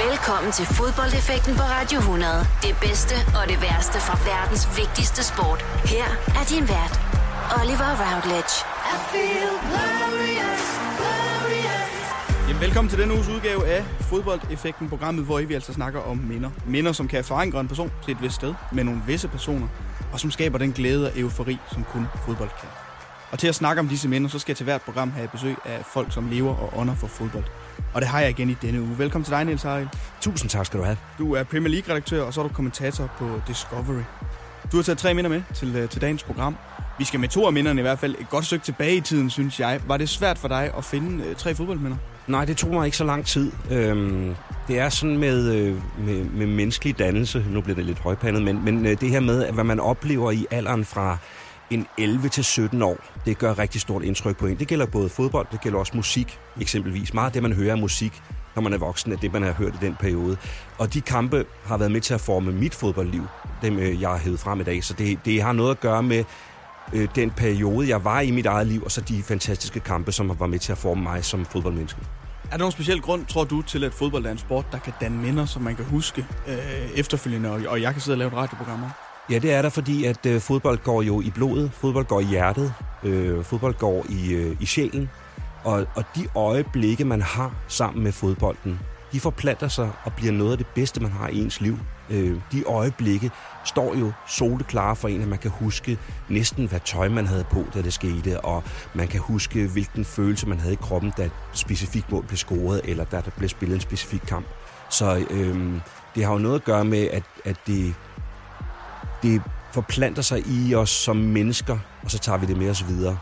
Velkommen til fodboldeffekten på Radio 100. Det bedste og det værste fra verdens vigtigste sport. Her er din vært, Oliver Routledge. I feel glorious, glorious. Jamen, velkommen til denne uges udgave af Fodboldeffekten, programmet, hvor vi altså snakker om minder. Minder, som kan forankre en person til et vist sted med nogle visse personer, og som skaber den glæde og eufori, som kun fodbold kan. Og til at snakke om disse minder, så skal jeg til hvert program have besøg af folk, som lever og ånder for fodbold. Og det har jeg igen i denne uge. Velkommen til dig, Niels Harald. Tusind tak skal du have. Du er Premier League-redaktør, og så er du kommentator på Discovery. Du har taget tre minder med til, øh, til dagens program. Vi skal med to af minderne i hvert fald et godt stykke tilbage i tiden, synes jeg. Var det svært for dig at finde uh, tre fodboldminder? Nej, det tog mig ikke så lang tid. Øhm, det er sådan med, øh, med, med menneskelig dannelse, nu bliver det lidt højpandet, men, men det her med, hvad man oplever i alderen fra en 11 til 17 år, det gør rigtig stort indtryk på en. Det gælder både fodbold, det gælder også musik eksempelvis. Meget af det, man hører af musik, når man er voksen, er det, man har hørt i den periode. Og de kampe har været med til at forme mit fodboldliv, dem øh, jeg har hævet frem i dag. Så det, det har noget at gøre med øh, den periode, jeg var i mit eget liv, og så de fantastiske kampe, som var med til at forme mig som fodboldmenneske. Er der nogen speciel grund, tror du, til at fodbold er en sport, der kan danne minder, som man kan huske øh, efterfølgende, og, og jeg kan sidde og lave et radioprogram om? Ja, det er der, fordi at øh, fodbold går jo i blodet, fodbold går i hjertet, øh, fodbold går i, øh, i sjælen. Og, og de øjeblikke, man har sammen med fodbolden, de forplanter sig og bliver noget af det bedste, man har i ens liv. Øh, de øjeblikke står jo soleklare for en, at man kan huske næsten, hvad tøj man havde på, da det skete, og man kan huske, hvilken følelse man havde i kroppen, da et specifikt mål blev scoret, eller da der blev spillet en specifik kamp. Så øh, det har jo noget at gøre med, at, at det det forplanter sig i os som mennesker, og så tager vi det med os videre.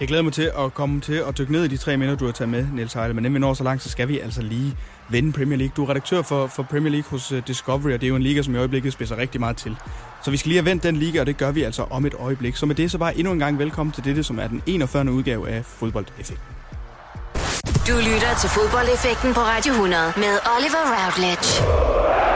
Jeg glæder mig til at komme til at dykke ned i de tre minder, du har taget med, Niels Heide. Men inden vi når så langt, så skal vi altså lige vende Premier League. Du er redaktør for, for Premier League hos uh, Discovery, og det er jo en liga, som i øjeblikket spidser rigtig meget til. Så vi skal lige have vendt den liga, og det gør vi altså om et øjeblik. Så med det, så bare endnu en gang velkommen til dette, som er den 41. udgave af Fodboldeffekten. Du lytter til Fodboldeffekten på Radio 100 med Oliver Routledge.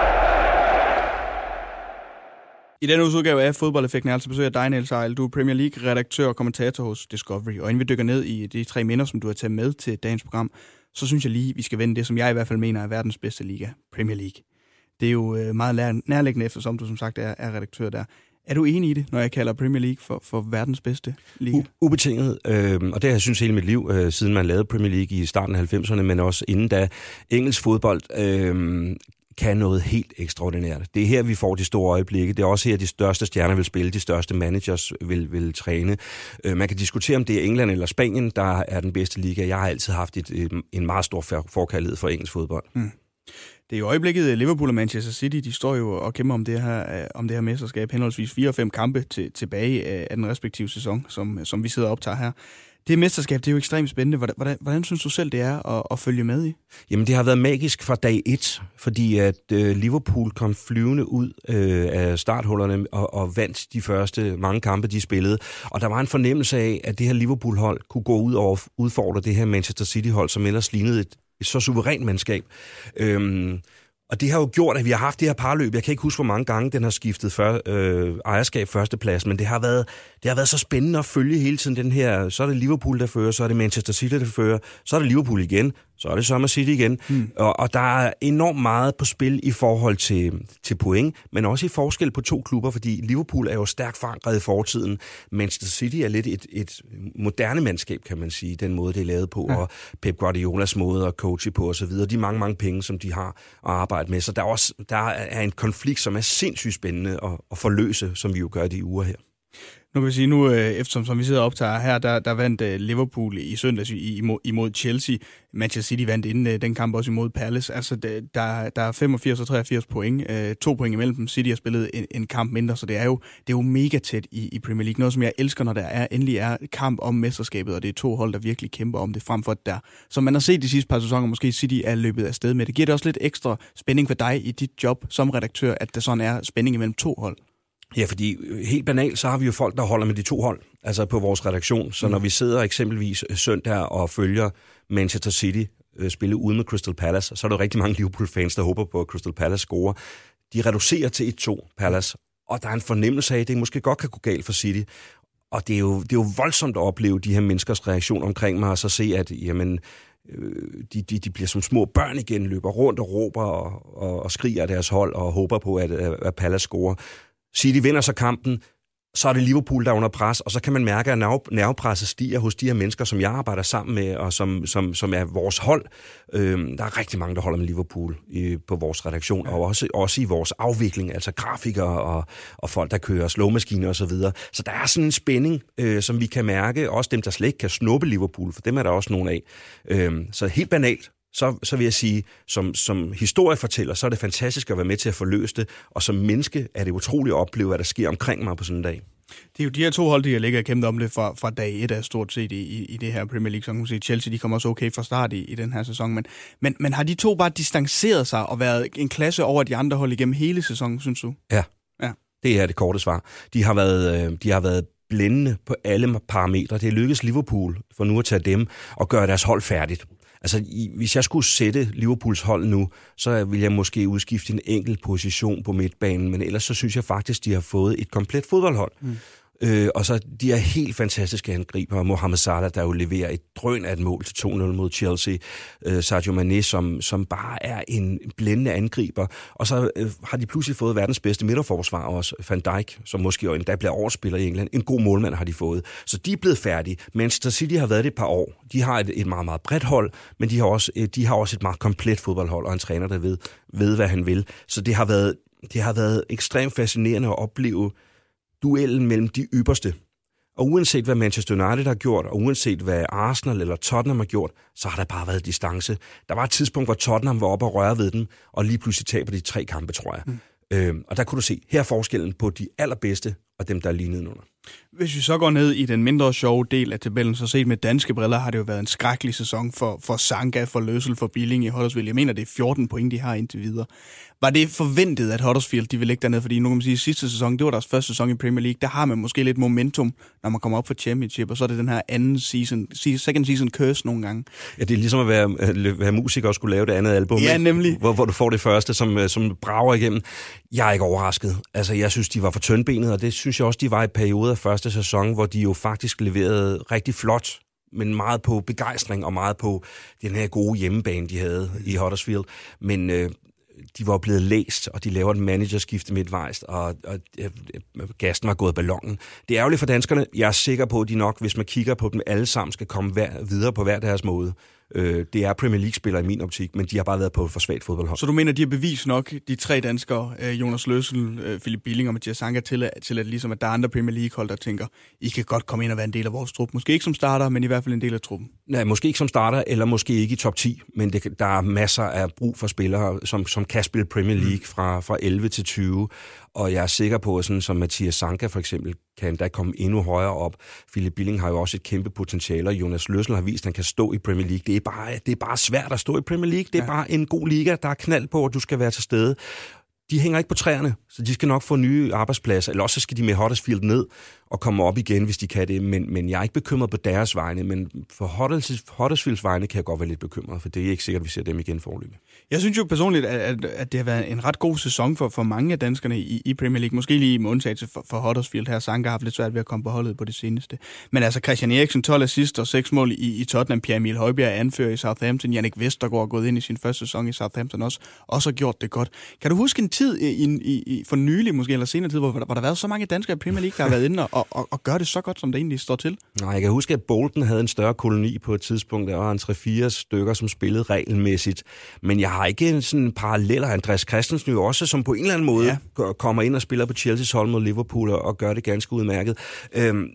I denne uges udgave af Fodboldeffekten er altså besøg af dig, Niels Ejl. Du er Premier League-redaktør og kommentator hos Discovery. Og inden vi dykker ned i de tre minder, som du har taget med til dagens program, så synes jeg lige, vi skal vende det, som jeg i hvert fald mener er verdens bedste liga, Premier League. Det er jo øh, meget nærliggende, eftersom du som sagt er, er redaktør der. Er du enig i det, når jeg kalder Premier League for, for verdens bedste liga? U- ubetinget, øh, og det har jeg synes hele mit liv, øh, siden man lavede Premier League i starten af 90'erne, men også inden da. Engelsk fodbold øh, kan noget helt ekstraordinært. Det er her, vi får de store øjeblikke. Det er også her, de største stjerner vil spille, de største managers vil, vil træne. Øh, man kan diskutere, om det er England eller Spanien, der er den bedste liga. Jeg har altid haft et, en meget stor forkærlighed for engelsk fodbold. Mm. Det er i øjeblikket øh, Liverpool og Manchester City, de står jo og kæmper om det her, øh, om det her mesterskab, henholdsvis 4 og 5 kampe til, tilbage af den respektive sæson, som, som vi sidder og optager her det mesterskab, det er jo ekstremt spændende. Hvordan, hvordan, hvordan synes du selv, det er at, at følge med i? Jamen, det har været magisk fra dag et, fordi at øh, Liverpool kom flyvende ud øh, af starthullerne og, og vandt de første mange kampe, de spillede. Og der var en fornemmelse af, at det her Liverpool-hold kunne gå ud og udfordre det her Manchester City-hold, som ellers lignede et, et så suverænt mandskab. Øh, og det har jo gjort, at vi har haft det her parløb. Jeg kan ikke huske, hvor mange gange den har skiftet før, øh, ejerskab førsteplads, men det har, været, det har været så spændende at følge hele tiden den her. Så er det Liverpool, der fører, så er det Manchester City, der fører, så er det Liverpool igen, så er det Summer City igen. Mm. Og, og der er enormt meget på spil i forhold til, til point, men også i forskel på to klubber, fordi Liverpool er jo stærkt forankret i fortiden. Manchester City er lidt et, et moderne mandskab, kan man sige, den måde, det er lavet på, ja. og Pep Guardiolas måde at coache på osv. De mange, mange penge, som de har at arbejde med. Så der er, også, der er en konflikt, som er sindssygt spændende at, at forløse, som vi jo gør de uger her. Nu kan vi sige, nu øh, eftersom som vi sidder og optager her, der, der vandt øh, Liverpool i søndags imod, imod Chelsea. Manchester City vandt inden øh, den kamp også imod Palace. Altså, der, der er 85 og 83 point. To point imellem dem. City har spillet en, en kamp mindre, så det er jo, det er jo mega tæt i, i Premier League. Noget, som jeg elsker, når der er, endelig er kamp om mesterskabet, og det er to hold, der virkelig kæmper om det, frem for der, som man har set de sidste par sæsoner, måske City er løbet af sted med. Det giver det også lidt ekstra spænding for dig i dit job som redaktør, at der sådan er spænding imellem to hold. Ja, fordi øh, helt banalt, så har vi jo folk, der holder med de to hold, altså på vores redaktion. Så mm. når vi sidder eksempelvis øh, søndag og følger Manchester City øh, spille ude med Crystal Palace, så er der rigtig mange Liverpool-fans, der håber på, at Crystal Palace scorer. De reducerer til 1-2 Palace, og der er en fornemmelse af, at det måske godt kan gå galt for City. Og det er, jo, det er jo voldsomt at opleve de her menneskers reaktion omkring mig, og så se, at jamen, de, de, de bliver som små børn igen, løber rundt og råber og, og, og skriger af deres hold og håber på, at, at Palace scorer. City vinder så kampen, så er det Liverpool, der er under pres, og så kan man mærke, at nervepresset stiger hos de her mennesker, som jeg arbejder sammen med, og som, som, som er vores hold. Øhm, der er rigtig mange, der holder med Liverpool i, på vores redaktion, ja. og også, også i vores afvikling, altså grafikere og, og folk, der kører slåmaskiner osv. Så, videre. så der er sådan en spænding, øh, som vi kan mærke, også dem, der slet ikke kan snuppe Liverpool, for dem er der også nogen af. Øhm, så helt banalt, så, så vil jeg sige, som, som historiefortæller, så er det fantastisk at være med til at forløse det, og som menneske er det utroligt at opleve, hvad der sker omkring mig på sådan en dag. Det er jo de her to hold, der ligger og kæmpe om det fra, fra dag et af stort set i, i det her Premier League. Så man sige, Chelsea de kommer også okay fra start i, i den her sæson. Men, men, men har de to bare distanceret sig og været en klasse over de andre hold igennem hele sæsonen, synes du? Ja, ja. det er det korte svar. De har været, øh, de har været blændende på alle parametre. Det er lykkedes Liverpool, for nu at tage dem, og gøre deres hold færdigt. Altså, hvis jeg skulle sætte Liverpools hold nu, så vil jeg måske udskifte en enkelt position på midtbanen, men ellers så synes jeg faktisk, de har fået et komplet fodboldhold. Mm. Øh, og så de er helt fantastiske angriber. Mohamed Salah, der jo leverer et drøn af et mål til 2-0 mod Chelsea. Øh, Sadio Mane, som, som bare er en blændende angriber. Og så øh, har de pludselig fået verdens bedste midterforsvar også. Van Dijk, som måske jo endda bliver overspiller i England. En god målmand har de fået. Så de er blevet færdige. Manchester City har været det et par år. De har et, et meget, meget bredt hold, men de har, også, øh, de har også et meget komplet fodboldhold, og en træner, der ved, ved hvad han vil. Så det har været, det har været ekstremt fascinerende at opleve duellen mellem de ypperste. Og uanset hvad Manchester United har gjort, og uanset hvad Arsenal eller Tottenham har gjort, så har der bare været distance. Der var et tidspunkt, hvor Tottenham var oppe og røre ved den, og lige pludselig taber de tre kampe, tror jeg. Mm. Øhm, og der kunne du se, her er forskellen på de allerbedste og dem, der er lige nedenunder. Hvis vi så går ned i den mindre sjove del af tabellen, så set med danske briller har det jo været en skrækkelig sæson for, for Sanka, for Løsel, for Billing i Huddersfield. Jeg mener, det er 14 point, de har indtil videre. Var det forventet, at Huddersfield de ville ligge dernede? Fordi nu kan man sige, at sidste sæson, det var deres første sæson i Premier League. Der har man måske lidt momentum, når man kommer op for Championship, og så er det den her anden season, second season curse nogle gange. Ja, det er ligesom at være, at være musiker og skulle lave det andet album. Ja, nemlig. Hvor, hvor du får det første, som, øh, som brager igennem. Jeg er ikke overrasket. Altså, jeg synes, de var for tyndbenet, og det synes jeg også, de var i perioder af første sæson, hvor de jo faktisk leverede rigtig flot men meget på begejstring og meget på den her gode hjemmebane, de havde i Huddersfield. Men øh, de var blevet læst, og de laver et managerskifte midtvejs, og, og øh, gasten var gået ballongen. Det er ærgerligt for danskerne. Jeg er sikker på, at de nok, hvis man kigger på dem alle sammen, skal komme hver, videre på hver deres måde. Øh, det er Premier League-spillere i min optik, men de har bare været på et for svagt fodboldhold. Så du mener, de har bevist nok, de tre danskere, øh, Jonas Løssel, øh, Philip Billing og Mathias Sanka, til, til at, ligesom, at der er andre Premier League-hold, der tænker, I kan godt komme ind og være en del af vores trup. Måske ikke som starter, men i hvert fald en del af truppen. Nej, måske ikke som starter, eller måske ikke i top 10, men det, der er masser af brug for spillere, som, som kan spille Premier League fra, fra 11 til 20, og jeg er sikker på, at sådan som Mathias Sanka for eksempel, kan da komme endnu højere op. Philip Billing har jo også et kæmpe potentiale, og Jonas Løssel har vist, at han kan stå i Premier League. Det er bare, det er bare svært at stå i Premier League. Det er ja. bare en god liga, der er knald på, at du skal være til stede de hænger ikke på træerne, så de skal nok få nye arbejdspladser, eller også skal de med Huddersfield ned og komme op igen, hvis de kan det. Men, men jeg er ikke bekymret på deres vegne, men for Huddersfields vegne kan jeg godt være lidt bekymret, for det er ikke sikkert, at vi ser dem igen forløbet. Jeg synes jo personligt, at, at, at det har været en ret god sæson for, for mange af danskerne i, i Premier League. Måske lige med undtagelse for, for Huddersfield her. Sanka har haft lidt svært ved at komme på holdet på det seneste. Men altså Christian Eriksen, 12 assist og 6 mål i, i Tottenham. Pierre Emil Højbjerg anfører i Southampton. Jannik Vestergaard er gået ind i sin første sæson i Southampton også. Også har gjort det godt. Kan du huske en tid i, i, i, for nylig, måske eller senere tid, hvor, hvor der har været så mange danskere i Premier League, der har været inde og, og, og gør det så godt, som det egentlig står til? Nej, jeg kan huske, at Bolton havde en større koloni på et tidspunkt. Der var en 3-4 stykker, som spillede regelmæssigt. Men jeg har ikke sådan paralleller. Andreas Christensen jo også, som på en eller anden måde ja. kommer ind og spiller på Chelsea's hold mod Liverpool og, gør det ganske udmærket. Øhm,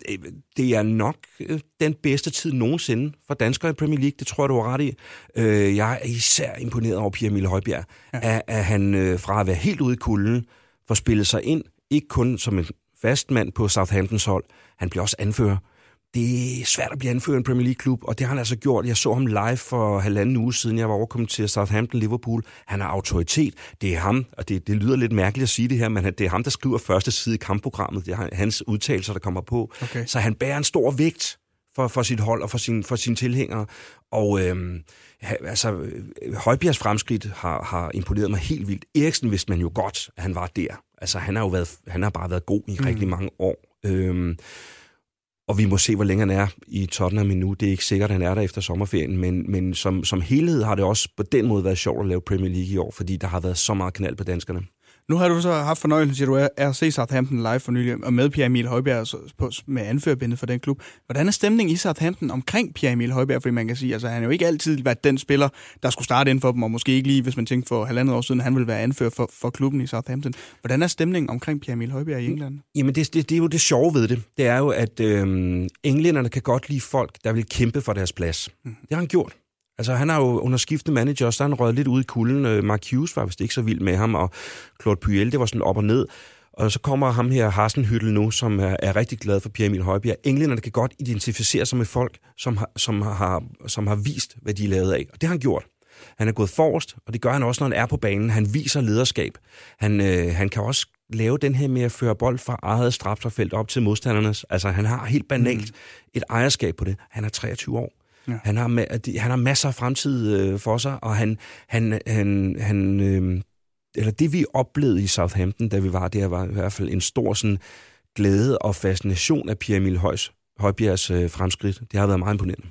det er nok øh, den bedste tid nogensinde for danskere i Premier League. Det tror jeg, du har ret i. Øh, jeg er især imponeret over Pierre Emil Højbjerg. Ja. At, at han øh, fra at være helt ude i kulden, får spillet sig ind, ikke kun som en fast mand på Southamptons hold, han bliver også anfører det er svært at blive anført i en Premier League-klub, og det har han altså gjort. Jeg så ham live for halvanden uge siden, jeg var overkommet til Southampton-Liverpool. Han har autoritet. Det er ham, og det, det lyder lidt mærkeligt at sige det her, men det er ham, der skriver første side i kampprogrammet. Det er hans udtalelser, der kommer på. Okay. Så han bærer en stor vægt for, for sit hold og for, sin, for sine tilhængere. Og øhm, altså, Højbjergs fremskridt har, har imponeret mig helt vildt. Eriksen vidste man jo godt, at han var der. Altså, han har jo været, han har bare været god i mm. rigtig mange år. Øhm, og vi må se, hvor længe han er i Tottenham endnu. Det er ikke sikkert, at han er der efter sommerferien, men, men som, som helhed har det også på den måde været sjovt at lave Premier League i år, fordi der har været så meget knald på danskerne. Nu har du så haft fornøjelsen, siger du, er at se Southampton live for nylig, og med Pierre Emil Højbjerg på, med anførbindet for den klub. Hvordan er stemningen i Southampton omkring Pierre Emil Højbjerg? Fordi man kan sige, altså han har jo ikke altid været den spiller, der skulle starte ind for dem, og måske ikke lige, hvis man tænkte for halvandet år siden, han ville være anfører for, for klubben i Southampton. Hvordan er stemningen omkring Pierre Emil Højbjerg i England? Jamen det, det, det er jo det sjove ved det. Det er jo, at øhm, englænderne kan godt lide folk, der vil kæmpe for deres plads. Mm. Det har han gjort. Altså, han har jo under skiftende manager, så han røget lidt ud i kulden. Øh, Mark Hughes var vist ikke så vild med ham, og Claude Puel, det var sådan op og ned. Og så kommer ham her, Hasenhyttel nu, som er, er rigtig glad for Pierre Emil Højbjerg. Englænderne kan godt identificere sig med folk, som har, som, har, som har vist, hvad de er lavet af. Og det har han gjort. Han er gået forrest, og det gør han også, når han er på banen. Han viser lederskab. Han, øh, han kan også lave den her med at føre bold fra eget strafterfelt op til modstandernes. Altså, han har helt banalt mm. et ejerskab på det. Han er 23 år. Ja. Han, har, han har masser af fremtid øh, for sig, og han, han, han, han øh, eller det vi oplevede i Southampton, da vi var der, var i hvert fald en stor sådan, glæde og fascination af Pierre Emil Højs, Højbjergs øh, fremskridt. Det har været meget imponerende.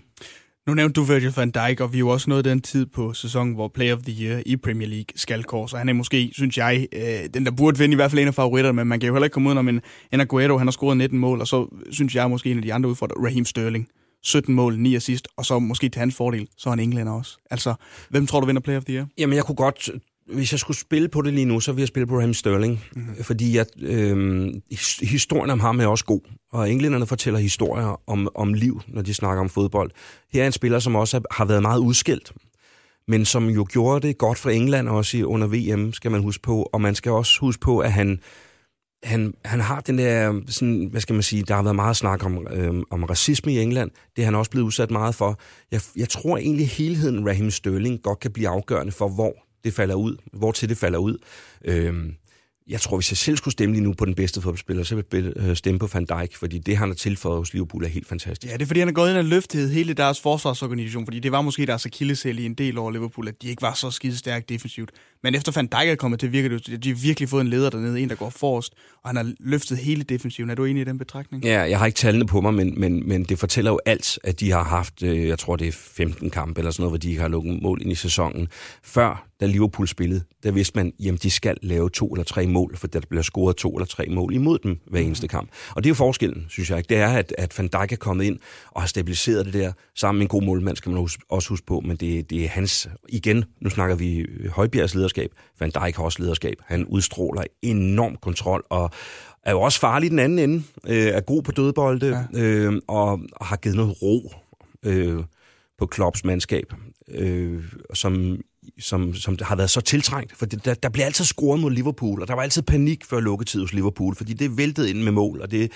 Nu nævnte du Virgil van Dijk, og vi er jo også nået den tid på sæsonen, hvor Player of the Year i Premier League skal kors, og han er måske, synes jeg, øh, den der burde vinde i hvert fald en af favoritterne, men man kan jo heller ikke komme ud om en, en Aguero, han har scoret 19 mål, og så synes jeg måske en af de andre udfordrere, Raheem Sterling. 17 mål, 9 assist, og så måske til hans fordel, så er han englænder også. Altså, hvem tror du vinder Player of the Year? Jamen, jeg kunne godt hvis jeg skulle spille på det lige nu, så ville jeg spille på Raheem Sterling. Mm-hmm. Fordi at, øh, historien om ham er også god. Og englænderne fortæller historier om, om liv, når de snakker om fodbold. Her er en spiller, som også har været meget udskilt. Men som jo gjorde det godt for England også under VM, skal man huske på. Og man skal også huske på, at han han, han har den der, øhm, sådan, hvad skal man sige, der har været meget snak om, øh, om racisme i England. Det er han også blevet udsat meget for. Jeg, jeg tror egentlig, helheden Raheem Sterling godt kan blive afgørende for, hvor det falder ud, hvor til det falder ud. Øh, jeg tror, hvis jeg selv skulle stemme lige nu på den bedste fodboldspiller, så ville jeg øh, stemme på Van Dijk, fordi det, han har tilføjet hos Liverpool, er helt fantastisk. Ja, det er fordi, han er gået ind og løftet hele deres forsvarsorganisation, fordi det var måske deres akillesæl i en del over Liverpool, at de ikke var så skide stærkt defensivt. Men efter Van Dijk er kommet til, virker det, at de har virkelig fået en leder dernede, en der går forrest, og han har løftet hele defensiven. Er du enig i den betragtning? Ja, jeg har ikke tallene på mig, men, men, men det fortæller jo alt, at de har haft, øh, jeg tror det er 15 kampe eller sådan noget, hvor de ikke har lukket mål ind i sæsonen. Før, da Liverpool spillede, der vidste man, jamen de skal lave to eller tre mål, for der bliver scoret to eller tre mål imod dem hver mhm. eneste kamp. Og det er jo forskellen, synes jeg. Ikke? Det er, at, at Van Dijk er kommet ind og har stabiliseret det der. Sammen med en god målmand skal man også huske på, men det, det er hans, igen, nu snakker vi Højbjergs lederskab. Van Dijk har også lederskab. Han udstråler enorm kontrol og er jo også farlig den anden ende. Øh, er god på dødbolde ja. øh, og har givet noget ro øh, på Klopps mandskab, øh, som som, som har været så tiltrængt. For det, der, der bliver altid scoret mod Liverpool, og der var altid panik før lukketid hos Liverpool, fordi det væltede ind med mål, og det,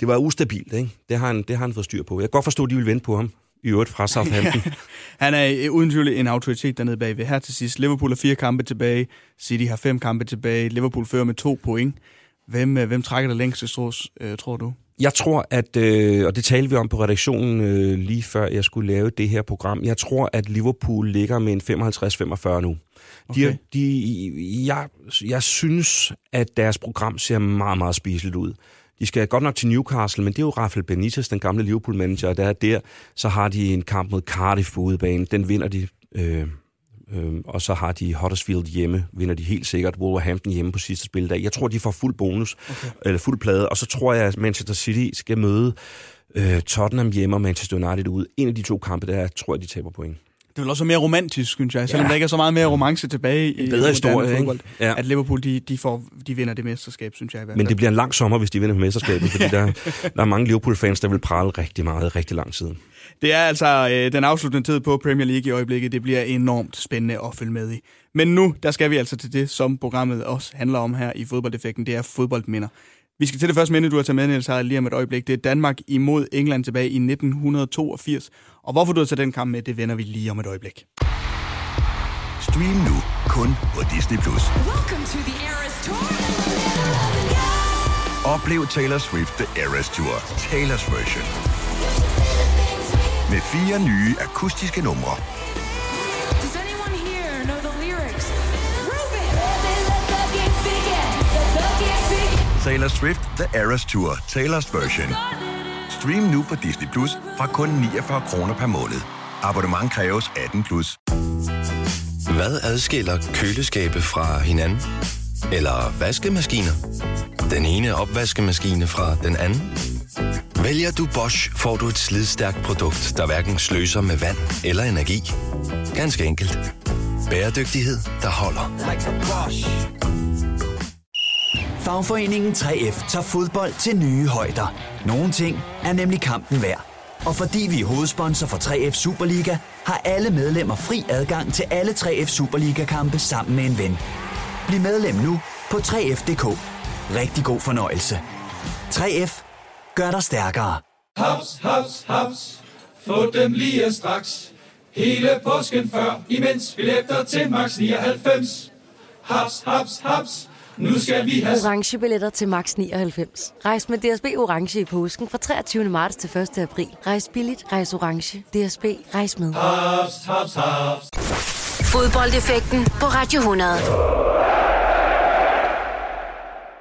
det var ustabilt. Ikke? Det, har han, det har han fået styr på. Jeg kan godt forstå, at de vil vente på ham i øvrigt fra Southampton. ja, han er øh, uden tvivl en autoritet dernede bagved. Her til sidst, Liverpool har fire kampe tilbage, City har fem kampe tilbage, Liverpool fører med to point. Hvem, øh, hvem trækker det længste strå, øh, tror du? Jeg tror, at, øh, og det talte vi om på redaktionen øh, lige før jeg skulle lave det her program, jeg tror, at Liverpool ligger med en 55-45 nu. Okay. De, de, jeg, jeg synes, at deres program ser meget, meget spiseligt ud. De skal godt nok til Newcastle, men det er jo Rafael Benitez, den gamle Liverpool-manager, der er der. Så har de en kamp mod Cardiff på udebane. Den vinder de øh, Øhm, og så har de Huddersfield hjemme, vinder de helt sikkert. Wolverhampton hjemme på sidste spildag. Jeg tror, de får fuld bonus, okay. eller fuld plade. Og så tror jeg, at Manchester City skal møde øh, Tottenham hjemme og Manchester United ud. En af de to kampe, der tror jeg, de taber point. Det vil også mere romantisk, synes jeg, selvom ja. der ikke er så meget mere romance tilbage i bedre historie, fodbold, ja. at Liverpool de, de, får, de vinder det mesterskab, synes jeg. I hvert fald. Men det bliver en lang sommer, hvis de vinder mesterskabet, fordi der, der er mange Liverpool-fans, der vil prale rigtig meget, rigtig lang tid. Det er altså øh, den afsluttende tid på Premier League i øjeblikket. Det bliver enormt spændende at følge med i. Men nu, der skal vi altså til det, som programmet også handler om her i fodboldeffekten. Det er fodboldminder. Vi skal til det første minde, du har taget med, Niels lige om et øjeblik. Det er Danmark imod England tilbage i 1982. Og hvorfor du har taget den kamp med, det vender vi lige om et øjeblik. Stream nu kun på Disney+. Plus. Oplev Taylor Swift The Eras Tour, Taylor's version med fire nye akustiske numre. Taylor Swift The Eras Tour, Taylor's version. Stream nu på Disney Plus fra kun 49 kroner per måned. Abonnement kræves 18 plus. Hvad adskiller køleskabe fra hinanden? Eller vaskemaskiner? Den ene opvaskemaskine fra den anden? Vælger du Bosch, får du et slidstærkt produkt, der hverken sløser med vand eller energi. Ganske enkelt. Bæredygtighed, der holder. Fagforeningen 3F tager fodbold til nye højder. Nogle ting er nemlig kampen værd. Og fordi vi er hovedsponsor for 3F Superliga, har alle medlemmer fri adgang til alle 3F Superliga-kampe sammen med en ven. Bliv medlem nu på 3F.dk. Rigtig god fornøjelse. 3F gør dig stærkere. Haps, haps, haps. Få dem lige straks. Hele påsken før, imens billetter til max 99. Haps, haps, haps. Nu skal vi have... Orange billetter til max 99. Rejs med DSB Orange i påsken fra 23. marts til 1. april. Rejs billigt, rejs orange. DSB, rejs med. Haps, haps, haps. Fodboldeffekten på Radio 100.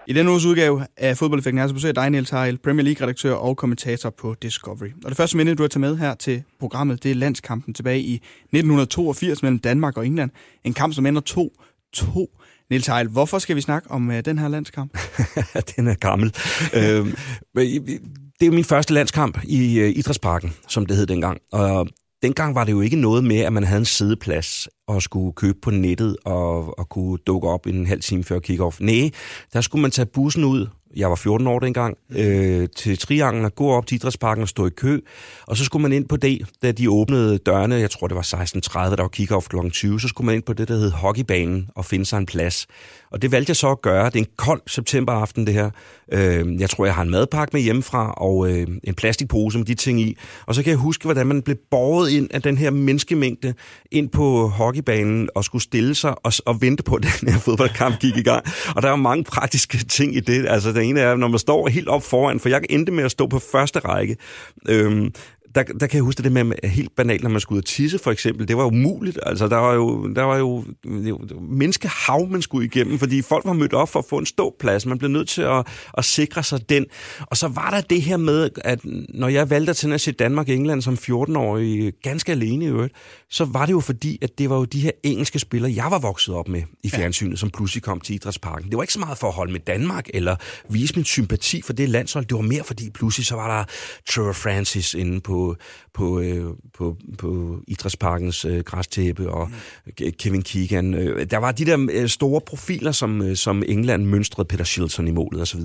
I denne uges udgave af Fodboldeffekten er jeg så besøg af dig, Niels Heil, Premier League-redaktør og kommentator på Discovery. Og det første minde, du har taget med her til programmet, det er landskampen tilbage i 1982 mellem Danmark og England. En kamp, som ender 2-2. Niels Heil, hvorfor skal vi snakke om uh, den her landskamp? den er gammel. øh, det er min første landskamp i uh, Idrætsparken, som det hed dengang. Og dengang var det jo ikke noget med, at man havde en sædeplads og skulle købe på nettet og, og kunne dukke op en halv time før kick-off. Nej, der skulle man tage bussen ud jeg var 14 år dengang, øh, til Trianglen og gå op til Idrætsparken og stå i kø. Og så skulle man ind på det, da de åbnede dørene, jeg tror det var 16.30, der var kick-off kl. 20, så skulle man ind på det, der hed hockeybanen og finde sig en plads. Og det valgte jeg så at gøre. Det er en kold septemberaften, det her. Øh, jeg tror, jeg har en madpakke med hjemmefra og øh, en plastikpose med de ting i. Og så kan jeg huske, hvordan man blev båret ind af den her menneskemængde ind på hockeybanen og skulle stille sig og, og vente på, at den her fodboldkamp gik i gang. Og der er mange praktiske ting i det. Altså, den ene er, når man står helt op foran, for jeg endte med at stå på første række. Øh, der, der kan jeg huske det med, helt banalt, når man skulle ud og tisse for eksempel. Det var umuligt. Altså, der var jo, der var jo, jo menneskehav, man skulle igennem, fordi folk var mødt op for at få en ståplads. Man blev nødt til at, at sikre sig den. Og så var der det her med, at når jeg valgte at tænde at se Danmark-England som 14-årig, ganske alene i øvrigt, så var det jo fordi, at det var jo de her engelske spillere, jeg var vokset op med i fjernsynet, ja. som pludselig kom til Idrætsparken. Det var ikke så meget for at holde med Danmark, eller vise min sympati for det landshold. Det var mere fordi, pludselig så var der Trevor Francis inde på, på, øh, på, på Idrætsparkens øh, græstæppe, og mm. Kevin Keegan. Øh, der var de der øh, store profiler, som, øh, som England mønstrede Peter Shilton i målet osv.,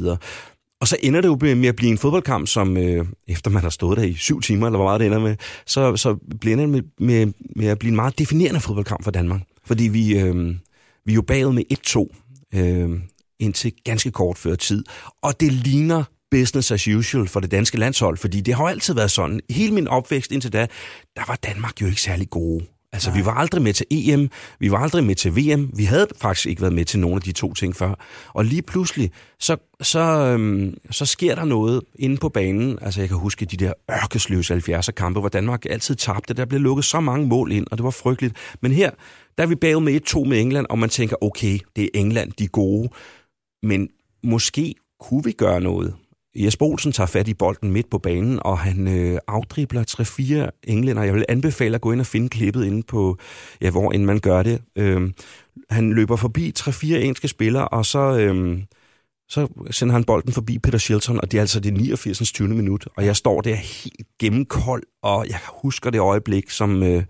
og så ender det jo med at blive en fodboldkamp, som øh, efter man har stået der i syv timer, eller hvor meget det ender med, så, så bliver det med, med, med at blive en meget definerende fodboldkamp for Danmark. Fordi vi, øh, vi er jo bagud med 1-2 øh, indtil ganske kort før tid. Og det ligner business as usual for det danske landshold, fordi det har jo altid været sådan. Hele min opvækst indtil da, der var Danmark jo ikke særlig gode. Altså, Nej. vi var aldrig med til EM, vi var aldrig med til VM, vi havde faktisk ikke været med til nogen af de to ting før. Og lige pludselig, så, så, øhm, så sker der noget inde på banen. Altså, jeg kan huske de der ørkesløse 70'er kampe, hvor Danmark altid tabte. Der blev lukket så mange mål ind, og det var frygteligt. Men her, der er vi bagud med 1-2 med England, og man tænker, okay, det er England, de er gode. Men måske kunne vi gøre noget. Jesper Olsen tager fat i bolden midt på banen, og han øh, afdribler 3-4 englænder. Jeg vil anbefale at gå ind og finde klippet inde på, ja, hvor end man gør det. Øh, han løber forbi 3-4 engelske spillere, og så, øh, så sender han bolden forbi Peter Shilton, og det er altså det 89. 20. minut, og jeg står der helt gennemkold, og jeg husker det øjeblik, som... Øh,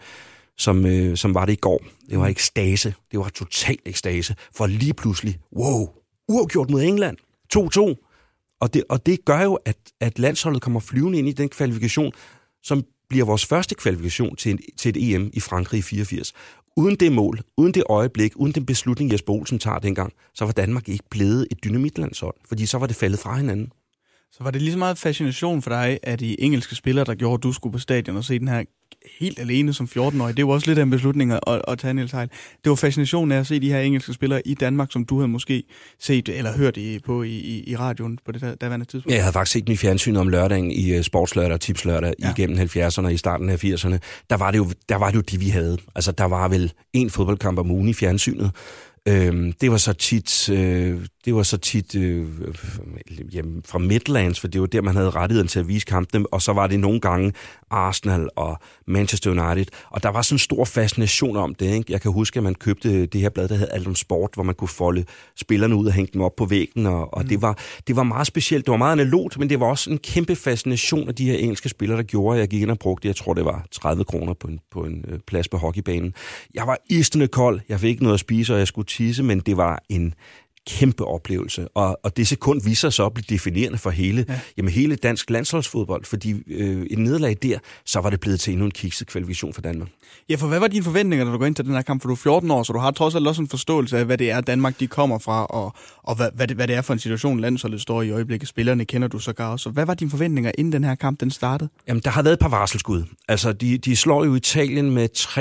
som, øh, som var det i går. Det var ekstase. Det var total ekstase. For lige pludselig, wow, uafgjort mod England. 2-2. Og det, og det gør jo, at, at landsholdet kommer flyvende ind i den kvalifikation, som bliver vores første kvalifikation til, en, til et EM i Frankrig i 84. Uden det mål, uden det øjeblik, uden den beslutning, Jesper Olsen tager dengang, så var Danmark ikke blevet et dynamitlandshold, fordi så var det faldet fra hinanden. Så var det lige så meget fascination for dig, at de engelske spillere, der gjorde, at du skulle på stadion og se den her helt alene som 14-årig. Det var også lidt af en beslutning at, at tage Niels Heil. Det var fascinationen af at se de her engelske spillere i Danmark, som du havde måske set eller hørt i, på i, i, i radioen på det der, daværende tidspunkt. Ja, jeg havde faktisk set dem i fjernsyn om lørdagen i uh, sportslørdag og tipslørdag ja. igennem 70'erne og i starten af 80'erne. Der var, det jo, der var det jo det, vi havde. Altså, der var vel en fodboldkamp om ugen i fjernsynet. Øhm, det var så tit, øh, det var så tit øh, jamen, fra Midlands, for det var der, man havde rettigheden til at vise kampene, og så var det nogle gange Arsenal og Manchester United, og der var sådan en stor fascination om det. Ikke? Jeg kan huske, at man købte det her blad, der hed Alt om Sport, hvor man kunne folde spillerne ud og hænge dem op på væggen, og, og mm. det, var, det var meget specielt. Det var meget analogt, men det var også en kæmpe fascination af de her engelske spillere, der gjorde, at jeg gik ind og brugte, jeg tror, det var 30 kroner på en, på en øh, plads på hockeybanen. Jeg var istende kold, jeg fik ikke noget at spise, og jeg skulle tisse, men det var en kæmpe oplevelse. Og, og det sekund viser sig at blive definerende for hele, ja. jamen hele dansk landsholdsfodbold, fordi øh, et nederlag der, så var det blevet til endnu en kikset kvalifikation for Danmark. Ja, for hvad var dine forventninger, når du går ind til den her kamp? For du er 14 år, så du har trods alt også en forståelse af, hvad det er, Danmark de kommer fra, og, og hvad, hvad, det, hvad det er for en situation, landsholdet står i øjeblikket. Spillerne kender du sågar også. Så hvad var dine forventninger, inden den her kamp den startede? Jamen, der har været et par varselskud. Altså, de, de slår jo Italien med 3-1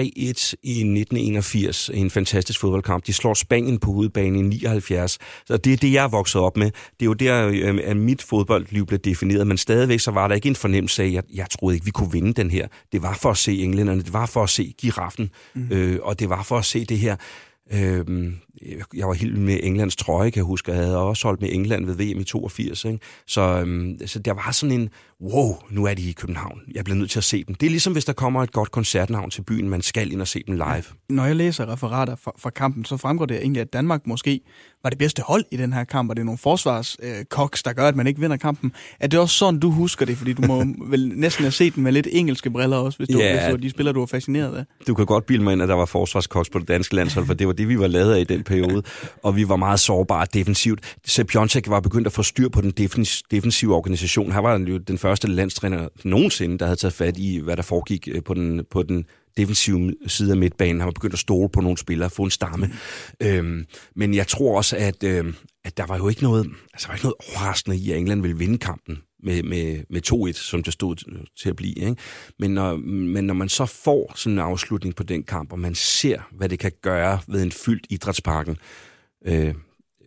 i 1981 i en fantastisk fodboldkamp. De slår Spanien på hovedbanen i 79. Så det er det, jeg er vokset op med. Det er jo der, øh, at mit fodboldliv blev defineret, men stadigvæk så var der ikke en fornemmelse af, at jeg, jeg troede ikke, vi kunne vinde den her. Det var for at se englænderne, det var for at se giraffen, mm. øh, og det var for at se det her Øh, jeg var helt med Englands trøje, kan jeg huske. Jeg havde også holdt med England ved VM i 82. Ikke? Så, øhm, så der var sådan en, wow, nu er de i København. Jeg bliver nødt til at se dem. Det er ligesom, hvis der kommer et godt koncertnavn til byen. Man skal ind og se dem live. Når jeg læser referater fra, fra kampen, så fremgår det egentlig, at Danmark måske var det bedste hold i den her kamp, og det er nogle forsvarskoks, øh, der gør, at man ikke vinder kampen. Er det også sådan, du husker det? Fordi du må vel næsten have set dem med lidt engelske briller også, hvis du, yeah. hvis du de spiller, du var fascineret af. Du kan godt bilde mig ind, at der var forsvarskoks på det danske landshold, for det var det, vi var lavet af i den periode. Og vi var meget sårbare defensivt. Sepp Piontek var begyndt at få styr på den defensive organisation. Han var jo den første landstræner nogensinde, der havde taget fat i, hvad der foregik øh, på den, på den defensive side af midtbanen. Han var begyndt at stole på nogle spillere, få en stamme. Mm. Øhm, men jeg tror også, at, øhm, at der var jo ikke noget, altså, der var ikke noget overraskende i, at England ville vinde kampen med, med, med 2-1, som det stod til at blive. Ikke? Men, når, men når man så får sådan en afslutning på den kamp, og man ser, hvad det kan gøre ved en fyldt idrætsparken, øh,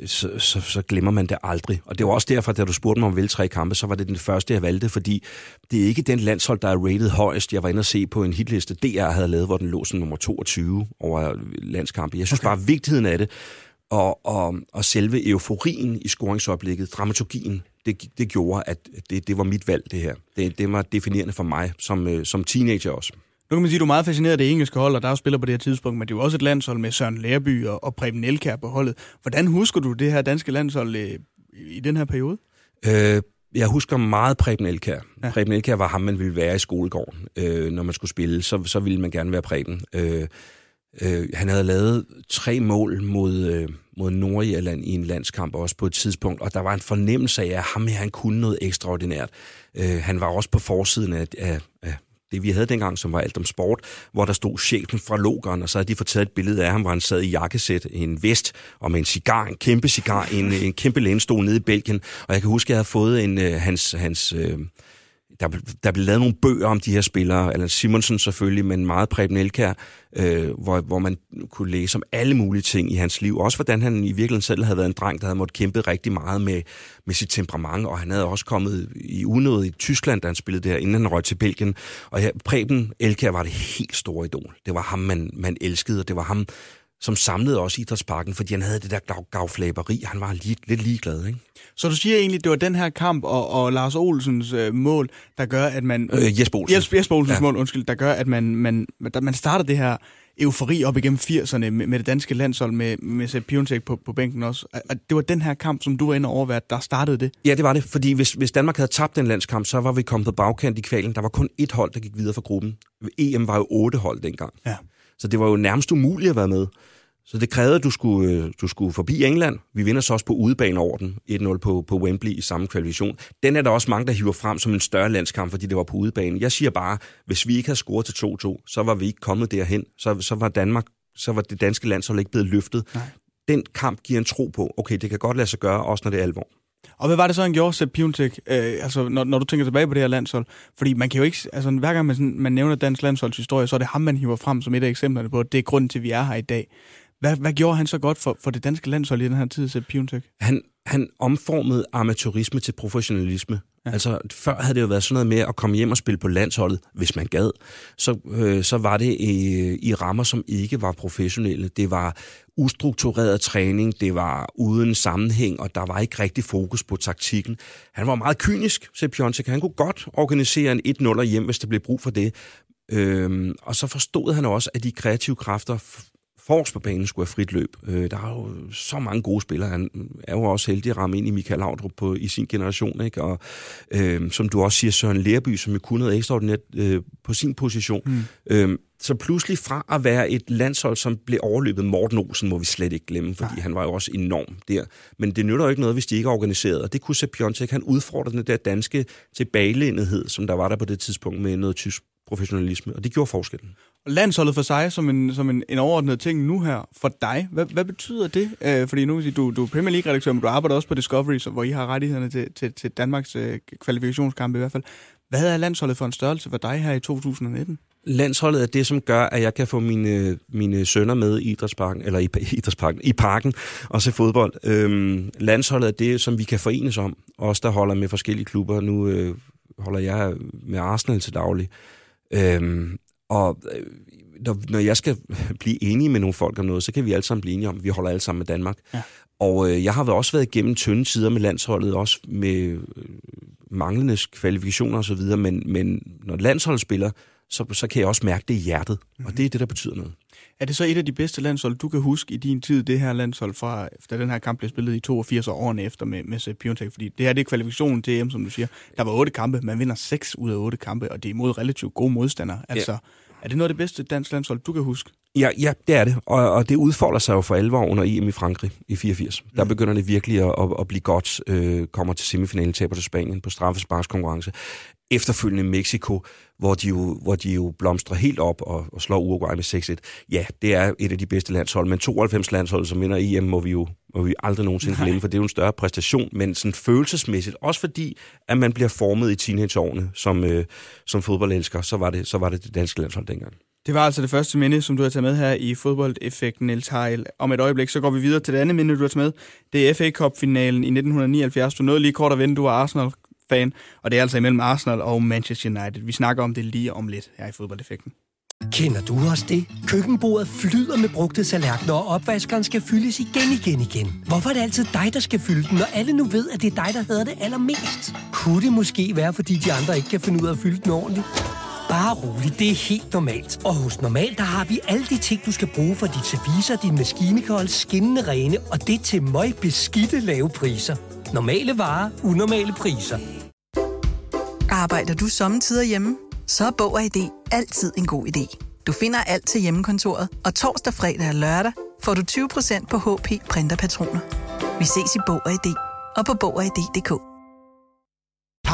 så, så, så glemmer man det aldrig. Og det var også derfor, da du spurgte mig om tre kampe, så var det den første, jeg valgte, fordi det er ikke den landshold, der er rated højst. Jeg var inde og se på en hitliste, DR havde lavet, hvor den lå som nummer 22 over landskampe. Jeg synes okay. bare, vigtigheden af det, og, og, og selve euforien i scoringsoplægget, dramaturgien, det, det gjorde, at det, det var mit valg, det her. Det, det var definerende for mig som, øh, som teenager også. Nu kan man sige, at du er meget fascineret af det engelske hold, og der er jo spiller på det her tidspunkt, men det er jo også et landshold med Søren Lærby og, og Preben Elkær på holdet. Hvordan husker du det her danske landshold øh, i den her periode? Øh, jeg husker meget Preben Elkær. Ja. Preben Elkær var ham, man ville være i skolegården, øh, når man skulle spille. Så, så ville man gerne være Preben. Øh, øh, han havde lavet tre mål mod, øh, mod Nordirland i en landskamp også på et tidspunkt, og der var en fornemmelse af, at ham her, han kunne noget ekstraordinært. Øh, han var også på forsiden af, af, af det vi havde dengang, som var alt om sport, hvor der stod chefen fra logeren, og så havde de fået et billede af ham, hvor han sad i jakkesæt, en vest og med en cigar, en kæmpe cigar, en, en kæmpe lænestol nede i Belgien. Og jeg kan huske, at jeg havde fået en, øh, hans, hans øh, der, der blev lavet nogle bøger om de her spillere, eller Simonsen selvfølgelig, men meget Preben Elkær, øh, hvor, hvor man kunne læse om alle mulige ting i hans liv. Også hvordan han i virkeligheden selv havde været en dreng, der havde måttet kæmpe rigtig meget med, med sit temperament, og han havde også kommet i unød i Tyskland, da han spillede der, inden han røg til Belgien. Og ja, Preben Elkær var det helt store idol. Det var ham, man, man elskede, og det var ham, som samlede også idrætsparken, fordi han havde det der gav, gavflæberi. Han var lidt, lidt ligeglad, ikke? Så du siger egentlig, det var den her kamp og, og Lars Olsens øh, mål, der gør, at man... Øh, Jesper Olsen. Jesper, Jesper Olsens ja. mål, undskyld, der gør, at man, man, der, man starter det her eufori op igennem 80'erne med, med det danske landshold, med, med Sepp Piontek på, på bænken også. Og det var den her kamp, som du var inde over, der startede det? Ja, det var det, fordi hvis, hvis Danmark havde tabt den landskamp, så var vi kommet på bagkant i kvalen. Der var kun ét hold, der gik videre fra gruppen. EM var jo otte hold dengang. Ja. Så det var jo nærmest umuligt at være med. Så det krævede, at du skulle, øh, du skulle forbi England. Vi vinder så også på udebane over den. 1-0 på, på Wembley i samme kvalifikation. Den er der også mange, der hiver frem som en større landskamp, fordi det var på udebane. Jeg siger bare, hvis vi ikke havde scoret til 2-2, så var vi ikke kommet derhen. Så, så var Danmark, så var det danske landshold ikke blevet løftet. Nej. Den kamp giver en tro på, okay, det kan godt lade sig gøre, også når det er alvor. Og hvad var det så, han gjorde, Sepp Piontek, øh, altså, når, når du tænker tilbage på det her landshold? Fordi man kan jo ikke, altså hver gang man, sådan, man nævner dansk landsholdshistorie, så er det ham, man hiver frem som et af eksemplerne på, at det er grunden til, at vi er her i dag. Hvad, hvad gjorde han så godt for, for det danske landshold i den her tid, Sepp Piontek? Han, han omformede amatørisme til professionalisme. Ja. Altså, før havde det jo været sådan noget med at komme hjem og spille på landsholdet, hvis man gad. Så, øh, så var det i, i rammer, som ikke var professionelle. Det var ustruktureret træning, det var uden sammenhæng, og der var ikke rigtig fokus på taktikken. Han var meget kynisk, Sepp Piontek. Han kunne godt organisere en 1-0 hjem, hvis der blev brug for det. Øhm, og så forstod han også, at de kreative kræfter forrest på banen skulle have frit løb. Øh, der er jo så mange gode spillere. Han er jo også heldig at ramme ind i Michael Laudrup på, i sin generation. Ikke? Og øh, som du også siger, Søren Lerby, som jo kunne noget ekstraordinært øh, på sin position. Mm. Øh, så pludselig fra at være et landshold, som blev overløbet, Morten Olsen må vi slet ikke glemme, fordi Nej. han var jo også enorm der. Men det nytter jo ikke noget, hvis de ikke er organiseret. Og det kunne Sepp Piontek, han udfordrede den der danske tilbagelændighed, som der var der på det tidspunkt med noget tysk professionalisme, og det gjorde forskellen. Landsholdet for sig som en, som en, en overordnet ting nu her, for dig, hvad, hvad betyder det? Øh, fordi nu du, du er Premier League-redaktør, men du arbejder også på Discovery, så, hvor I har rettighederne til, til, til Danmarks øh, kvalifikationskampe i hvert fald. Hvad er landsholdet for en størrelse for dig her i 2019? Landsholdet er det, som gør, at jeg kan få mine, mine sønner med i idrætsparken, eller i, idrætsparken, i parken og se fodbold. Øhm, landsholdet er det, som vi kan forenes om. Os, der holder med forskellige klubber. Nu øh, holder jeg med Arsenal til daglig. Øhm, og øh, når, når jeg skal blive enig med nogle folk om noget, så kan vi alle sammen blive enige om, at vi holder alle sammen med Danmark. Ja. Og øh, jeg har også været igennem tynde tider med landsholdet, også med øh, manglende kvalifikationer osv., men, men når landsholdet spiller, så, så kan jeg også mærke det i hjertet, mm-hmm. og det er det, der betyder noget. Er det så et af de bedste landshold, du kan huske i din tid, det her landshold, fra, da den her kamp blev spillet i 82 år årene efter med, med Sepp Piontek? Fordi det her det er kvalifikationen til EM, som du siger. Der var otte kampe, man vinder seks ud af otte kampe, og det er imod relativt gode modstandere. Altså, ja. Er det noget af det bedste dansk landshold, du kan huske? Ja, ja det er det. Og, og det udfolder sig jo for alvor under EM i Frankrig i 84. Der mm. begynder det virkelig at, at, at blive godt. Øh, kommer til semifinalen, taber til Spanien på straffesparkskonkurrence. Efterfølgende Mexico, hvor de jo, hvor de jo blomstrer helt op og, og slår Uruguay med 6-1. Ja, det er et af de bedste landshold, men 92 landshold, som vinder EM, må vi jo må vi aldrig nogensinde glemme, for det er jo en større præstation, men sådan følelsesmæssigt, også fordi, at man bliver formet i teenageårene som, øh, som fodboldelsker, så var, det, så var det det danske landshold dengang. Det var altså det første minde, som du har taget med her i fodboldeffekten, Niels Heil. Om et øjeblik, så går vi videre til det andet minde, du har taget med. Det er FA Cup-finalen i 1979. Du nåede lige kort at vente, du er fan, og det er altså imellem Arsenal og Manchester United. Vi snakker om det lige om lidt her i fodboldeffekten. Kender du også det? Køkkenbordet flyder med brugte tallerkener, og opvaskeren skal fyldes igen, igen, igen. Hvorfor er det altid dig, der skal fylde den, når alle nu ved, at det er dig, der hedder det allermest? Kunne det måske være, fordi de andre ikke kan finde ud af at fylde den ordentligt? Bare rolig, det er helt normalt. Og hos Normal, der har vi alle de ting, du skal bruge for dit service og din holde skinnende rene, og det til møg beskidte lave priser. Normale varer, unormale priser. Arbejder du sommetider hjemme? Så er Bog og ID altid en god idé. Du finder alt til hjemmekontoret, og torsdag, fredag og lørdag får du 20% på HP Printerpatroner. Vi ses i Bog og ID og på Bog og ID.dk.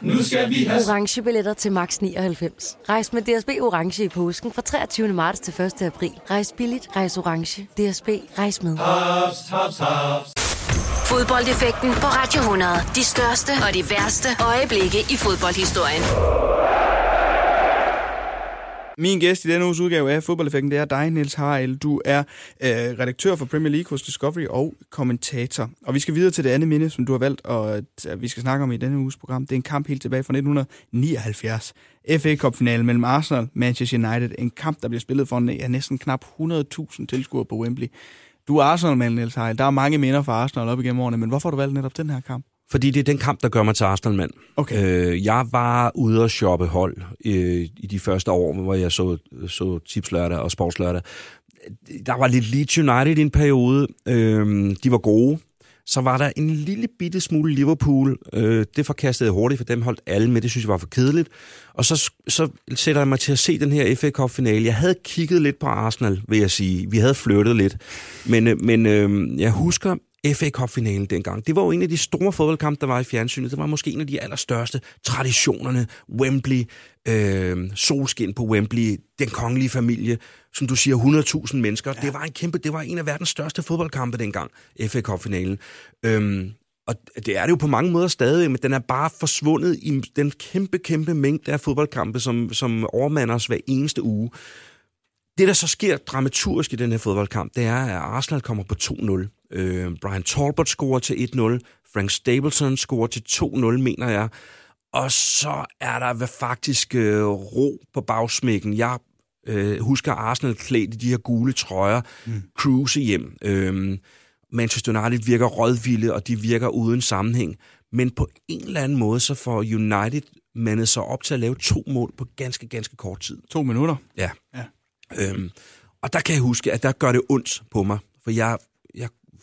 Nu skal vi have... Orange billetter til max 99. Rejs med DSB Orange i påsken fra 23. marts til 1. april. Rejs billigt, rejs orange. DSB, rejs med. Haps, haps, haps. Fodboldeffekten på Radio 100. De største og de værste øjeblikke i fodboldhistorien. Min gæst i denne uges udgave af Fodboldeffekten, det er dig, Niels Harald. Du er øh, redaktør for Premier League hos Discovery og kommentator. Og vi skal videre til det andet minde, som du har valgt, og at vi skal snakke om i denne uges program. Det er en kamp helt tilbage fra 1979. FA Cup-finalen mellem Arsenal og Manchester United. En kamp, der bliver spillet for ja, næsten knap 100.000 tilskuere på Wembley. Du er Arsenal-mand, Niels Harald. Der er mange minder fra Arsenal op igennem årene, men hvorfor har du valgt netop den her kamp? Fordi det er den kamp, der gør mig til Arsenal-mand. Okay. Øh, jeg var ude at shoppe hold øh, i de første år, hvor jeg så, så tipslørdag og sportslørdag. Der var lidt Leeds United i en periode. Øh, de var gode. Så var der en lille bitte smule Liverpool. Øh, det forkastede jeg hurtigt, for dem holdt alle med. Det synes jeg var for kedeligt. Og så, så sætter jeg mig til at se den her FA Cup-finale. Jeg havde kigget lidt på Arsenal, vil jeg sige. Vi havde flyttet lidt. Men, øh, men øh, jeg husker, FA Cup-finalen dengang. Det var jo en af de store fodboldkampe, der var i fjernsynet. Det var måske en af de allerstørste traditionerne. Wembley, øh, solskin på Wembley, den kongelige familie, som du siger, 100.000 mennesker. Ja. Det var en kæmpe, det var en af verdens største fodboldkampe dengang, FA Cup-finalen. Øhm, og det er det jo på mange måder stadig, men den er bare forsvundet i den kæmpe, kæmpe mængde af fodboldkampe, som, som overmander os hver eneste uge. Det, der så sker dramaturgisk i den her fodboldkamp, det er, at Arsenal kommer på 2-0. Øh, Brian Talbot scorer til 1-0. Frank Stapleton scorer til 2-0, mener jeg. Og så er der faktisk øh, ro på bagsmækken. Jeg øh, husker Arsenal klædt i de her gule trøjer, mm. cruise hjem. Øh, Manchester United virker rådvilde, og de virker uden sammenhæng. Men på en eller anden måde, så får United mandet sig op til at lave to mål på ganske, ganske kort tid. To minutter? Ja. ja. Øhm, og der kan jeg huske, at der gør det ondt på mig, for jeg, jeg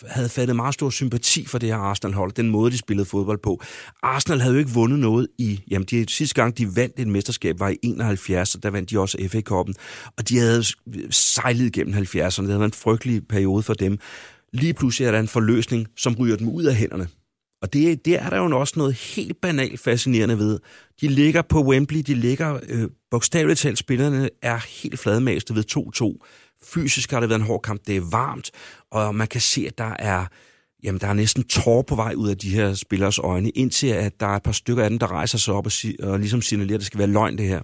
havde fattet meget stor sympati for det her Arsenal-hold, den måde, de spillede fodbold på. Arsenal havde jo ikke vundet noget i... Jamen, de, sidste gang, de vandt et mesterskab, var i 71, og der vandt de også FA-koppen. Og de havde sejlet gennem 70'erne. Det havde været en frygtelig periode for dem. Lige pludselig er der en forløsning, som ryger dem ud af hænderne. Og det, det er der jo også noget helt banalt fascinerende ved. De ligger på Wembley, de ligger øh, bogstaveligt talt, spillerne er helt fladmæste ved 2-2. Fysisk har det været en hård kamp, det er varmt, og man kan se, at der er, jamen, der er næsten tår på vej ud af de her spillers øjne, indtil at der er et par stykker af dem, der rejser sig op og, si- og ligesom signalerer, at det skal være løgn det her.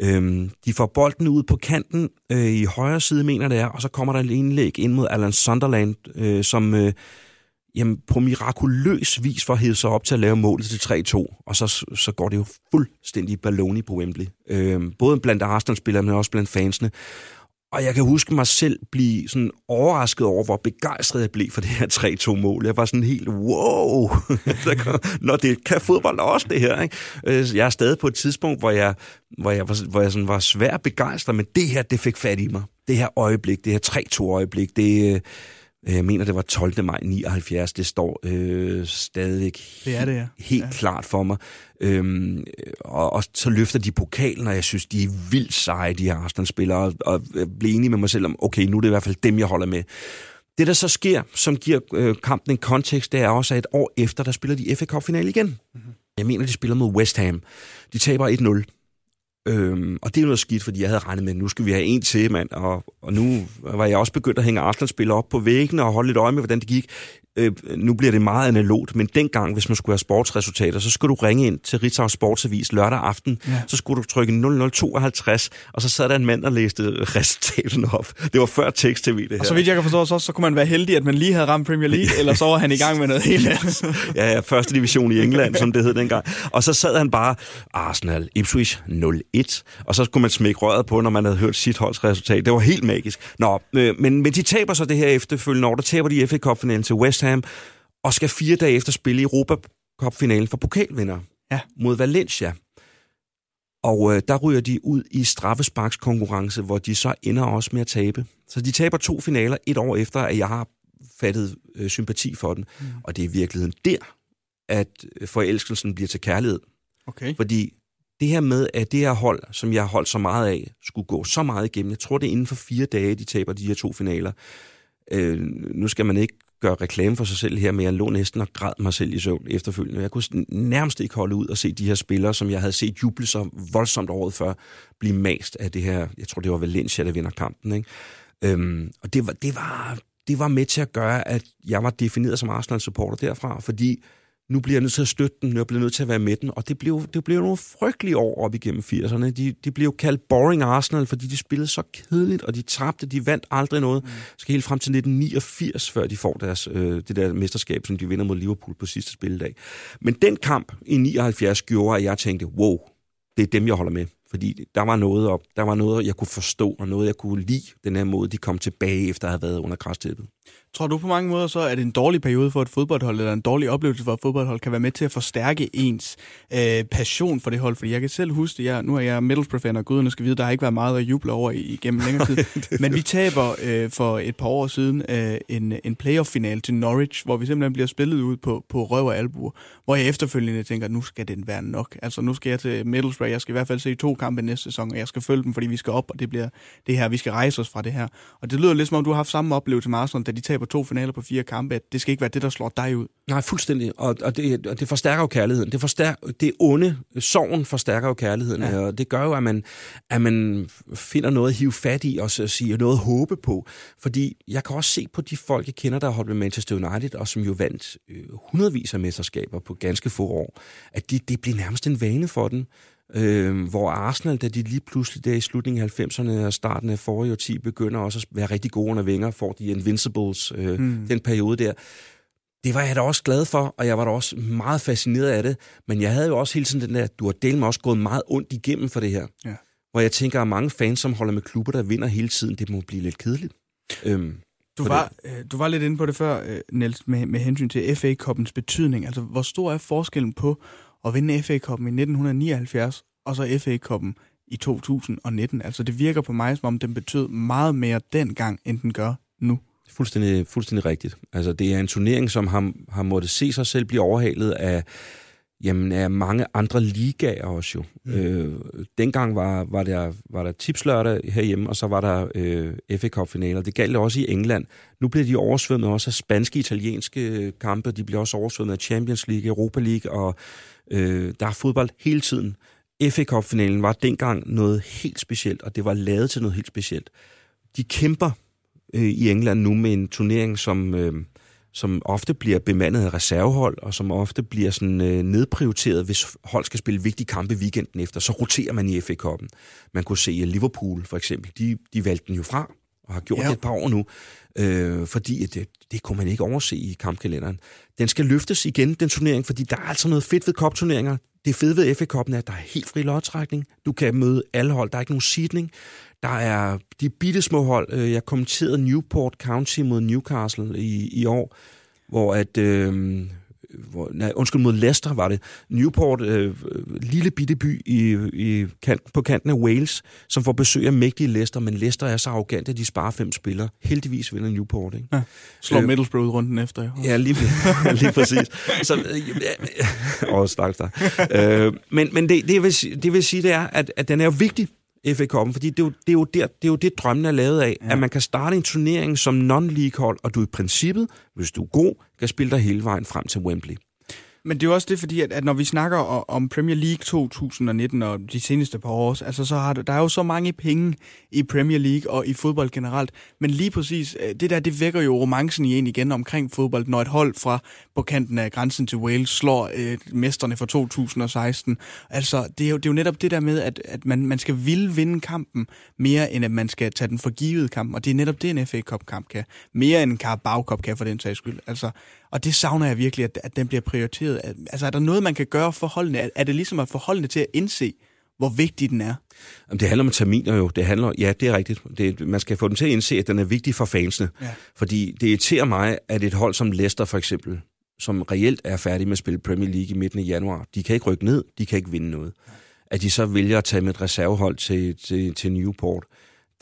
Øhm, de får bolden ud på kanten øh, i højre side, mener det er, og så kommer der en indlæg ind mod Alan Sunderland, øh, som øh, jamen, på mirakuløs vis får hævet sig op til at lave målet til 3-2, og så, så går det jo fuldstændig balloni på Wembley. Øhm, både blandt Arsenal-spillerne, men også blandt fansene. Og jeg kan huske mig selv blive sådan overrasket over, hvor begejstret jeg blev for det her 3-2-mål. Jeg var sådan helt, wow, når det kan fodbold også det her. Ikke? Øh, jeg er stadig på et tidspunkt, hvor jeg, hvor jeg, var, hvor jeg sådan var svær begejstret, men det her, det fik fat i mig. Det her øjeblik, det her 3-2-øjeblik, det, Øh, jeg mener, det var 12. maj 79. Det står øh, stadigvæk det er det, ja. helt ja. klart for mig. Øhm, og, og så løfter de pokalen, og jeg synes, de er vildt seje, de her Arsenal-spillere, og, og bliver enige med mig selv om, okay, nu er det i hvert fald dem, jeg holder med. Det, der så sker, som giver øh, kampen en kontekst, det er også, at et år efter, der spiller de FA Cup-final igen. Mm-hmm. Jeg mener, de spiller mod West Ham. De taber 1-0. Øhm, og det er noget skidt, fordi jeg havde regnet med, at nu skal vi have en til, mand. Og, og nu var jeg også begyndt at hænge Arsenal-spillere op på væggene og holde lidt øje med, hvordan det gik øh, nu bliver det meget analogt, men dengang, hvis man skulle have sportsresultater, så skulle du ringe ind til Ritzau Sportsavis lørdag aften, ja. så skulle du trykke 0052, og så sad der en mand og læste resultaterne op. Det var før tekst-tv, det her. Og så vidt jeg kan forstå, så, så kunne man være heldig, at man lige havde ramt Premier League, eller så var han i gang med noget helt andet. ja, ja, første division i England, som det hed dengang. Og så sad han bare, Arsenal, Ipswich 0-1, og så skulle man smække røret på, når man havde hørt sit holds resultat. Det var helt magisk. Nå, øh, men, men de taber så det her efterfølgende år, der taber de FA Cup-finalen til West Ham, og skal fire dage efter spille i Europa Cup-finalen for pokalvinder ja. mod Valencia. Og øh, der ryger de ud i straffesparkskonkurrence, hvor de så ender også med at tabe. Så de taber to finaler et år efter, at jeg har fattet øh, sympati for den. Mm. Og det er i virkeligheden der, at forelskelsen bliver til kærlighed. Okay. Fordi det her med, at det her hold, som jeg har holdt så meget af, skulle gå så meget igennem. Jeg tror, det er inden for fire dage, de taber de her to finaler. Øh, nu skal man ikke gøre reklame for sig selv her, men jeg lå næsten og græd mig selv i søvn efterfølgende. Jeg kunne nærmest ikke holde ud og se de her spillere, som jeg havde set juble så voldsomt året før, blive mast af det her, jeg tror det var Valencia, der vinder kampen. Ikke? Øhm, og det var, det, var, det var med til at gøre, at jeg var defineret som Arsenal-supporter derfra, fordi nu bliver jeg nødt til at støtte den, jeg bliver nødt til at være med den, og det blev, det blev nogle frygtelige år op igennem 80'erne. De, de blev kaldt boring Arsenal, fordi de spillede så kedeligt, og de tabte, de vandt aldrig noget. Mm. Skal helt frem til 1989, før de får deres, øh, det der mesterskab, som de vinder mod Liverpool på sidste spilledag. Men den kamp i 79 gjorde, at jeg tænkte, wow, det er dem, jeg holder med. Fordi der var noget op, der var noget, jeg kunne forstå, og noget, jeg kunne lide, den her måde, de kom tilbage, efter at have været under græstæppet. Tror du på mange måder så, at en dårlig periode for et fodboldhold, eller en dårlig oplevelse for et fodboldhold, kan være med til at forstærke ens øh, passion for det hold? Fordi jeg kan selv huske det, jeg, nu er jeg Middlesbrough-fan, og guderne skal vide, der har ikke været meget at juble over igennem længere tid. Men vi taber øh, for et par år siden øh, en, en playoff-final til Norwich, hvor vi simpelthen bliver spillet ud på, på røv og albuer, hvor jeg efterfølgende tænker, nu skal den være nok. Altså nu skal jeg til Middlesbrough, jeg skal i hvert fald se to kampe næste sæson, og jeg skal følge dem, fordi vi skal op, og det bliver det her, vi skal rejse os fra det her. Og det lyder lidt som om, du har haft samme oplevelse med Arsenal, de taber to finaler på fire kampe, at det skal ikke være det, der slår dig ud. Nej, fuldstændig. Og, og, det, og det forstærker jo kærligheden. Det, forstærker, det onde, sorgen forstærker jo kærligheden. Ja. Og det gør jo, at man, at man finder noget at hive fat i, og så siger noget at håbe på. Fordi jeg kan også se på de folk, jeg kender, der har holdt med Manchester United, og som jo vandt øh, hundredvis af mesterskaber på ganske få år, at det, det bliver nærmest en vane for dem. Øh, hvor Arsenal, da de lige pludselig der i slutningen af 90'erne og starten af forrige årti, begynder også at være rigtig gode under vinger, får de Invincibles, øh, mm. den periode der. Det var jeg da også glad for, og jeg var da også meget fascineret af det. Men jeg havde jo også hele tiden den der, du har delt mig også gået meget ondt igennem for det her. Ja. Hvor jeg tænker, at mange fans, som holder med klubber, der vinder hele tiden, det må blive lidt kedeligt. Øhm, du, var, øh, du var lidt inde på det før, øh, Niels, med, med hensyn til FA-koppens betydning. Altså, hvor stor er forskellen på at vinde FA-koppen i 1979 og så FA-koppen i 2019? Altså, det virker på mig, som om den betød meget mere dengang, end den gør nu. Fuldstændig, fuldstændig rigtigt. Altså, det er en turnering, som har, har måttet se sig selv blive overhalet af, jamen, af mange andre ligaer også jo. Mm. Øh, dengang var, var, der, var der tipslørdag herhjemme, og så var der øh, FA Cup-finaler. Det galt også i England. Nu bliver de oversvømmet også af spanske, italienske kampe. De bliver også oversvømmet af Champions League, Europa League, og øh, der er fodbold hele tiden. FA Cup-finalen var dengang noget helt specielt, og det var lavet til noget helt specielt. De kæmper øh, i England nu med en turnering, som, øh, som ofte bliver bemandet af reservehold, og som ofte bliver sådan, øh, nedprioriteret, hvis hold skal spille vigtige kampe weekenden efter. Så roterer man i FA Cup'en. Man kunne se Liverpool for eksempel. De, de valgte den jo fra, og har gjort ja. det et par år nu, øh, fordi det, det kunne man ikke overse i kampkalenderen. Den skal løftes igen, den turnering, fordi der er altså noget fedt ved kopturneringer. Det fede ved FA Cup'en er, at der er helt fri lodtrækning. Du kan møde alle hold. Der er ikke nogen sidning. Der er de bitte små hold. Øh, jeg kommenterede Newport County mod Newcastle i, i år, hvor at... Øh, hvor, nej, undskyld, mod Leicester var det. Newport, øh, lille bitte by i, i kant, på kanten af Wales, som får besøg af mægtige Leicester, men Leicester er så arrogant, at de sparer fem spillere. Heldigvis vinder Newport, ikke? Ja, slår øh, Middlesbrough runden efter. Ja, ja lige, lige præcis. Så, øh, åh, stakkels øh, Men, men det, det, vil, det vil sige, det er, at, at den er jo vigtig FA Cup'en, fordi det er, jo, det, er jo der, det er jo det, drømmen er lavet af, ja. at man kan starte en turnering som non-league hold, og du i princippet, hvis du er god, kan spille dig hele vejen frem til Wembley. Men det er jo også det, fordi at, at når vi snakker om Premier League 2019 og de seneste par år, altså så har der, der er jo så mange penge i Premier League og i fodbold generelt. Men lige præcis, øh, det der, det vækker jo romancen i en igen omkring fodbold, når et hold fra på kanten af grænsen til Wales slår øh, mesterne for 2016. Altså, det er jo, det er jo netop det der med, at, at man, man skal ville vinde kampen mere, end at man skal tage den for givet. Og det er netop det, en FA Cup-kamp kan. Mere end en Carabao Cup kan for den sags skyld. Altså, og det savner jeg virkelig, at, at den bliver prioriteret. Altså, er der noget, man kan gøre for holdene? Er, er det ligesom at få holdene til at indse, hvor vigtig den er? Jamen, det handler om terminer jo. Det handler, ja, det er rigtigt. Det, man skal få dem til at indse, at den er vigtig for fansene. Ja. Fordi det irriterer mig, at et hold som Leicester for eksempel, som reelt er færdig med at spille Premier League i midten af januar, de kan ikke rykke ned, de kan ikke vinde noget. At de så vælger at tage med et reservehold til, til, til Newport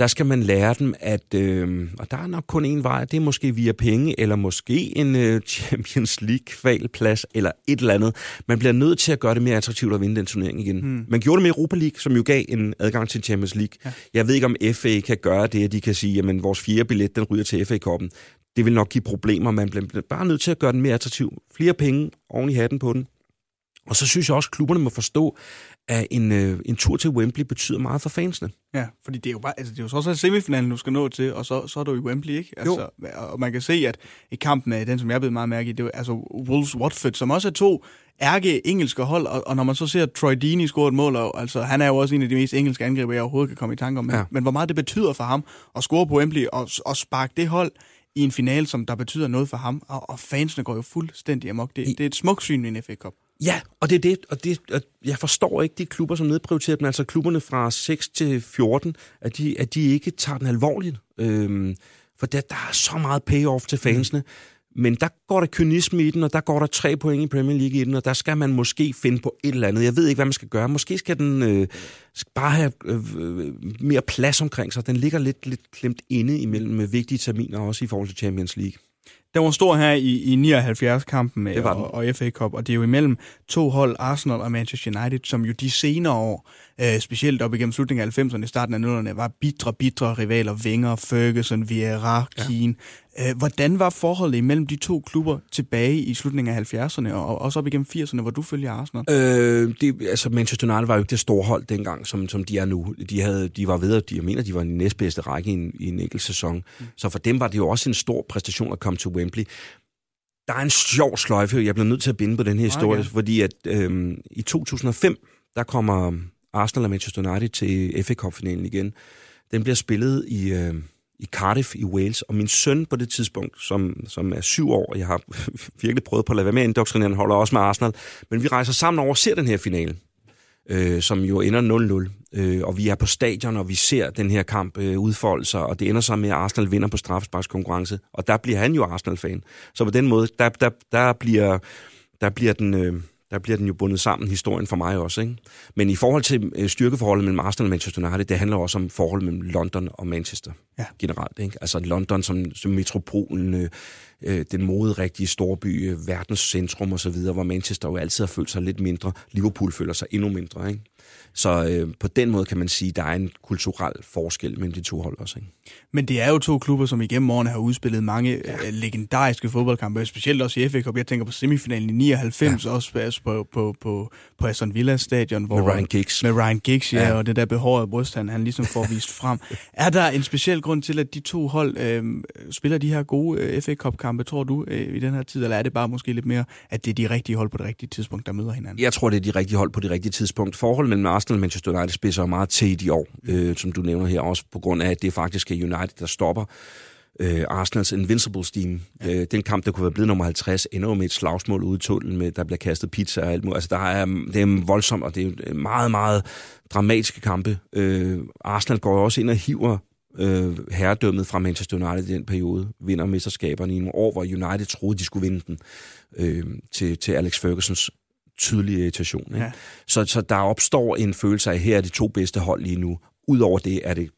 der skal man lære dem, at, øh, og der er nok kun en vej, det er måske via penge, eller måske en øh, Champions League-kvalplads, eller et eller andet. Man bliver nødt til at gøre det mere attraktivt at vinde den turnering igen. Hmm. Man gjorde det med Europa League, som jo gav en adgang til Champions League. Ja. Jeg ved ikke, om FA kan gøre det, at de kan sige, at vores fjerde billet, den ryger til FA-koppen. Det vil nok give problemer, man bliver bare nødt til at gøre den mere attraktiv. Flere penge oven i hatten på den. Og så synes jeg også, at klubberne må forstå, at en, øh, en tur til Wembley betyder meget for fansene. Ja, fordi det er jo bare, altså det er jo så også semifinalen, du skal nå til, og så, så er du i Wembley, ikke? Altså, jo. Og man kan se, at i kampen af den, som jeg blev meget mærke i, det er altså Wolves Watford, som også er to ærke engelske hold, og, og når man så ser Troy Deeney score et mål, og, altså han er jo også en af de mest engelske angriber, jeg overhovedet kan komme i tanke om, men, ja. men hvor meget det betyder for ham at score på Wembley og, og sparke det hold i en finale, som der betyder noget for ham, og, og fansene går jo fuldstændig amok. Det, det er et smukt syn i en FA Cup. Ja, og det er det, og det, og jeg forstår ikke de klubber, som nedprioriterer dem, altså klubberne fra 6 til 14, at de, at de ikke tager den alvorligt. Øhm, for der, der er så meget payoff til fansene. Mm. Men der går der kynisme i den, og der går der tre point i Premier League i den, og der skal man måske finde på et eller andet. Jeg ved ikke, hvad man skal gøre. Måske skal den øh, skal bare have øh, øh mere plads omkring sig. Den ligger lidt, lidt klemt inde imellem med vigtige terminer, også i forhold til Champions League. Den var stor her i, i 79-kampen med og, og FA Cup, og det er jo imellem to hold, Arsenal og Manchester United, som jo de senere år, øh, specielt op igennem slutningen af 90'erne, starten af 0'erne, var bitre, bitre rivaler. Wenger, Ferguson, Vieira, Keane. Øh, hvordan var forholdet imellem de to klubber tilbage i slutningen af 70'erne og også op igennem 80'erne, hvor du følger Arsenal? Øh, det, altså Manchester United var jo ikke det store hold dengang, som, som de er nu. De, havde, de var ved, at de, jeg mener, de var i den næstbedste række i en, i en enkelt sæson. Mm. Så for dem var det jo også en stor præstation at komme til Wembley. Der er en sjov sløjfe, jeg bliver nødt til at binde på den her historie, okay. fordi at øh, i 2005, der kommer Arsenal og Manchester United til FA Cup-finalen igen. Den bliver spillet i, øh, i Cardiff i Wales, og min søn på det tidspunkt, som, som er syv år, og jeg har virkelig prøvet på at lade være med at indoktrinere, han holder også med Arsenal, men vi rejser sammen over og ser den her finale, øh, som jo ender 0-0, øh, og vi er på stadion, og vi ser den her kamp øh, udfolde sig, og det ender så med, at Arsenal vinder på straffesparkskonkurrence, og der bliver han jo Arsenal-fan. Så på den måde, der, der, der, bliver, der bliver den... Øh, der bliver den jo bundet sammen, historien for mig også. Ikke? Men i forhold til øh, styrkeforholdet mellem Arsenal og Manchester United, det handler også om forholdet mellem London og Manchester ja. generelt. Ikke? Altså London som, som metropolen, øh, øh den moderigtige storby, øh, verdens centrum osv., hvor Manchester jo altid har følt sig lidt mindre. Liverpool føler sig endnu mindre. Ikke? Så øh, på den måde kan man sige, at der er en kulturel forskel mellem de to hold også. Ikke? Men det er jo to klubber, som igennem årene har udspillet mange ja. øh, legendariske fodboldkampe, specielt også i FA Cup. Jeg tænker på semifinalen i 99, ja. også altså på, på, på, på Aston Villa stadion. Hvor, med Ryan Giggs. Med Ryan Giggs, ja, ja. og det der behårede bryst, han, han ligesom får vist frem. Er der en speciel grund til, at de to hold øh, spiller de her gode øh, FA Cup-kampe, tror du, øh, i den her tid? Eller er det bare måske lidt mere, at det er de rigtige hold på det rigtige tidspunkt, der møder hinanden? Jeg tror, det er de rigtige hold på det rigtige tidspunkt. Forholdet mellem Arsenal og Manchester United spidser meget til i år, øh, som du nævner her, også på grund af, at det faktisk er United, der stopper øh, Arsenals Invincibles team. Ja. Øh, den kamp, der kunne være blevet nummer 50, ender jo med et slagsmål ude i tunnelen, med, der bliver kastet pizza og alt muligt. Altså, der er, det er voldsomt, og det er meget, meget dramatiske kampe. Øh, Arsenal går også ind og hiver øh, herredømmet fra Manchester United i den periode, vinder mesterskaberne i nogle år, hvor United troede, de skulle vinde den øh, til, til Alex Fergusons tydelige irritation. Ikke? Ja. Så, så der opstår en følelse af, at her er de to bedste hold lige nu. Udover det er det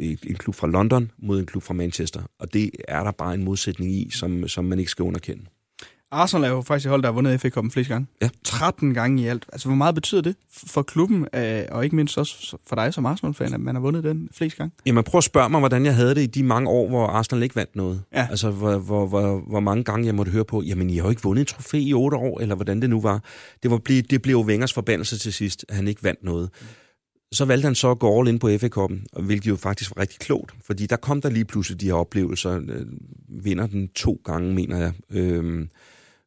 en klub fra London mod en klub fra Manchester. Og det er der bare en modsætning i, som, som man ikke skal underkende. Arsenal er jo faktisk et hold, der har vundet FA Cup'en flest gange. Ja. 13 gange i alt. Altså, hvor meget betyder det for klubben, øh, og ikke mindst også for dig som Arsenal-fan, at man har vundet den flest gange? Jamen, prøv at spørge mig, hvordan jeg havde det i de mange år, hvor Arsenal ikke vandt noget. Ja. Altså, hvor, hvor, hvor, hvor mange gange jeg måtte høre på, jamen, I har jo ikke vundet et trofæ i otte år, eller hvordan det nu var. Det, var, det blev jo Wengers forbandelse til sidst, at han ikke vandt noget. Så valgte han så at gå all in på FA Cup'en, hvilket jo faktisk var rigtig klogt, fordi der kom der lige pludselig de her oplevelser. Øh, vinder den to gange, mener jeg. Øh,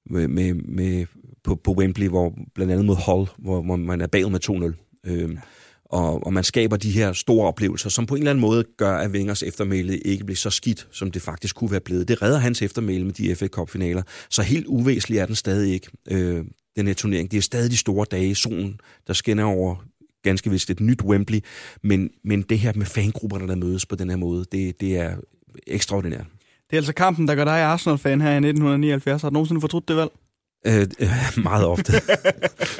med, med, med, på, på Wembley, hvor blandt andet mod Hull, hvor, hvor man er bagud med 2-0. Øhm, og, og man skaber de her store oplevelser, som på en eller anden måde gør, at Wengers eftermæle ikke bliver så skidt, som det faktisk kunne være blevet. Det redder hans eftermæle med de FA Cup-finaler. Så helt uvæsentlig er den stadig ikke, øh, den her turnering. Det er stadig de store dage, solen, der skinner over ganske vist et nyt Wembley, men, men det her med fangrupperne, der mødes på den her måde, det, det er ekstraordinært. Det er altså kampen, der gør dig Arsenal-fan her i 1979. Har du nogensinde fortrudt det valg? Øh, øh, meget ofte.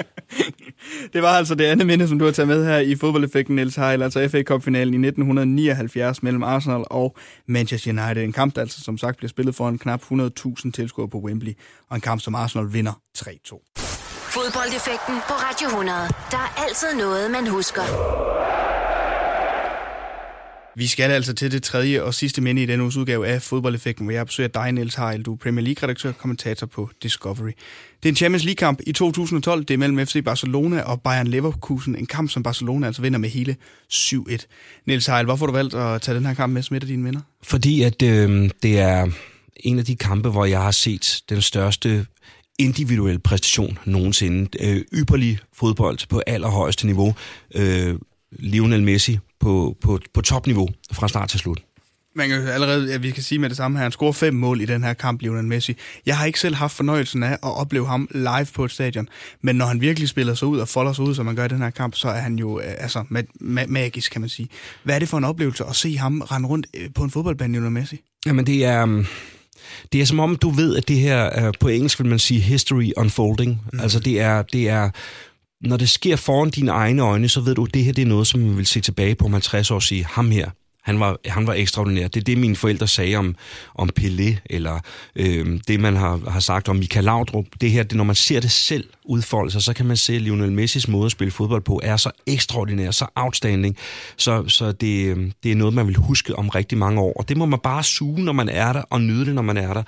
det var altså det andet minde, som du har taget med her i fodboldeffekten, Niels Heil, altså FA Cup-finalen i 1979 mellem Arsenal og Manchester United. En kamp, der altså som sagt bliver spillet for en knap 100.000 tilskuere på Wembley, og en kamp, som Arsenal vinder 3-2. Fodboldeffekten på Radio 100. Der er altid noget, man husker. Vi skal altså til det tredje og sidste minde i denne uges udgave af Fodboldeffekten, hvor jeg besøger dig, Niels Heil. Du er Premier League-redaktør og kommentator på Discovery. Det er en Champions League-kamp i 2012. Det er mellem FC Barcelona og Bayern Leverkusen. En kamp, som Barcelona altså vinder med hele 7-1. Niels Heil, hvorfor har du valgt at tage den her kamp med som et af dine vinder? Fordi at øh, det er en af de kampe, hvor jeg har set den største individuel præstation nogensinde. Øh, ypperlig fodbold på allerhøjeste niveau. Øh, Lionel Messi på, på, på topniveau fra start til slut. Man kan allerede, ja, vi kan sige med det samme her, han scorer fem mål i den her kamp, Lionel Messi. Jeg har ikke selv haft fornøjelsen af at opleve ham live på et stadion, men når han virkelig spiller sig ud og folder sig ud, som man gør i den her kamp, så er han jo øh, altså ma- ma- magisk, kan man sige. Hvad er det for en oplevelse at se ham rende rundt øh, på en fodboldbane, Lionel Messi? Jamen det er... Um det er som om, du ved, at det her, på engelsk vil man sige history unfolding. Mm. Altså det er, det er, når det sker foran dine egne øjne, så ved du, at det her det er noget, som man vil se tilbage på om 50 år og sige, ham her, han var, han var ekstraordinær. Det er det, mine forældre sagde om, om Pelé, eller øh, det, man har, har sagt om Michael Laudrup. Det her, det, når man ser det selv, udfolde sig, så kan man se, at Lionel Messis måde at spille fodbold på er så ekstraordinær, så outstanding, så, så det, øh, det er noget, man vil huske om rigtig mange år. Og det må man bare suge, når man er der, og nyde det, når man er der.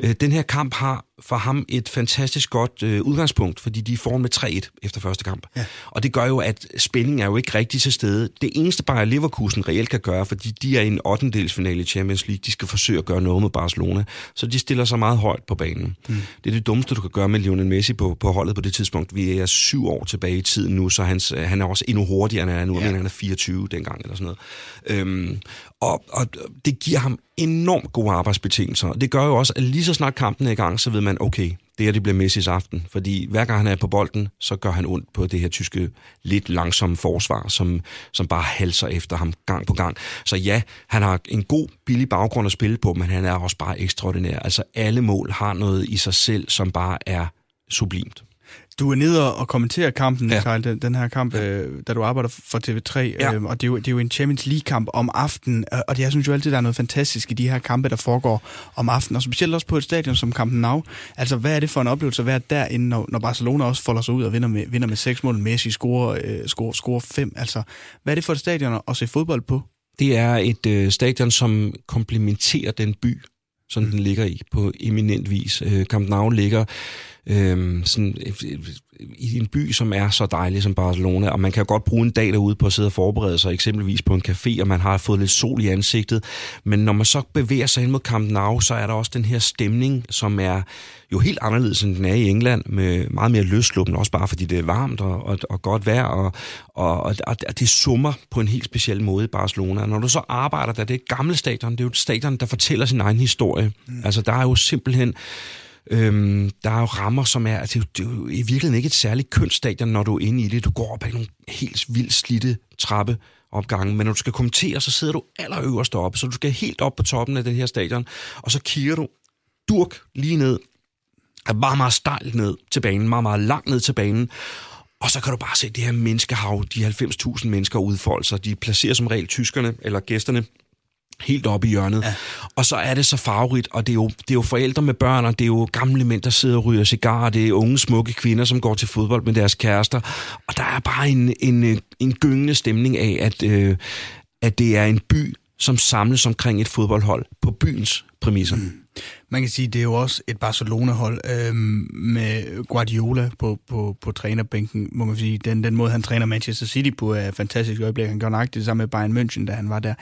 Øh, den her kamp har for ham et fantastisk godt øh, udgangspunkt, fordi de er foran med 3-1 efter første kamp. Ja. Og det gør jo, at spændingen er jo ikke rigtig til stede. Det eneste Bayer Leverkusen reelt kan gøre, fordi de er i en 8. i Champions League, de skal forsøge at gøre noget med Barcelona, så de stiller sig meget højt på banen. Mm. Det er det dummeste, du kan gøre med Lionel Messi på, på holdet på det tidspunkt. Vi er syv år tilbage i tiden nu, så hans, han er også endnu hurtigere, end han er nu. Ja. Jeg mener, han er 24 dengang eller sådan noget. Øhm, og, og det giver ham enormt gode arbejdsbetingelser. Det gør jo også, at lige så snart kampen er i gang, så ved man, okay, det her det bliver Messis aften. Fordi hver gang han er på bolden, så gør han ondt på det her tyske lidt langsomme forsvar, som, som bare halser efter ham gang på gang. Så ja, han har en god, billig baggrund at spille på, men han er også bare ekstraordinær. Altså alle mål har noget i sig selv, som bare er sublimt. Du er nede og kommenterer kampen, ja. Kyle, den, den her kamp, ja. øh, da du arbejder for TV3, ja. øh, og det er, jo, det er jo en Champions League-kamp om aftenen, og det, jeg synes jo altid, der er noget fantastisk i de her kampe, der foregår om aftenen, og specielt også på et stadion som Camp Nou. Altså, hvad er det for en oplevelse at være derinde, når, når Barcelona også folder sig ud og vinder med, vinder med seks mål, Messi scorer, øh, scorer, scorer fem, altså, hvad er det for et stadion at se fodbold på? Det er et øh, stadion, som komplementerer den by, som mm. den ligger i på eminent vis. Øh, Camp Nou ligger øh, sådan, i en by, som er så dejlig som Barcelona, og man kan godt bruge en dag derude på at sidde og forberede sig, eksempelvis på en café, og man har fået lidt sol i ansigtet, men når man så bevæger sig ind mod Camp Nou, så er der også den her stemning, som er jo helt anderledes, end den er i England, med meget mere løsluppen, også bare fordi det er varmt og, og, og godt vejr, og, og, og, og det summer på en helt speciel måde i Barcelona. Når du så arbejder der, det er et gammelt stadion, det er jo et stadion, der fortæller sin egen historie. Mm. Altså, der er jo simpelthen Øhm, der er jo rammer, som er, altså, det er jo i virkeligheden ikke et særligt kønsstadion, når du er inde i det. Du går op ad nogle helt vildt slidte trappe opgangen, men når du skal kommentere, så sidder du allerøverst oppe, så du skal helt op på toppen af den her stadion, og så kigger du durk lige ned, er meget, meget stejlt ned til banen, meget, meget langt ned til banen, og så kan du bare se det her menneskehav, de 90.000 mennesker udfolde sig. De placerer som regel tyskerne eller gæsterne helt oppe i hjørnet. Ja. Og så er det så farverigt, og det er, jo, det er jo forældre med børn, og det er jo gamle mænd, der sidder og ryger cigarer, det er unge, smukke kvinder, som går til fodbold med deres kærester. Og der er bare en, en, en gyngende stemning af, at, øh, at det er en by, som samles omkring et fodboldhold på byens præmisser. Mm. Man kan sige, det er jo også et Barcelona-hold øh, med Guardiola på, på, på trænerbænken, må man sige. Den, den måde, han træner Manchester City på, er fantastisk øjeblik. Han gør nok det samme med Bayern München, da han var der.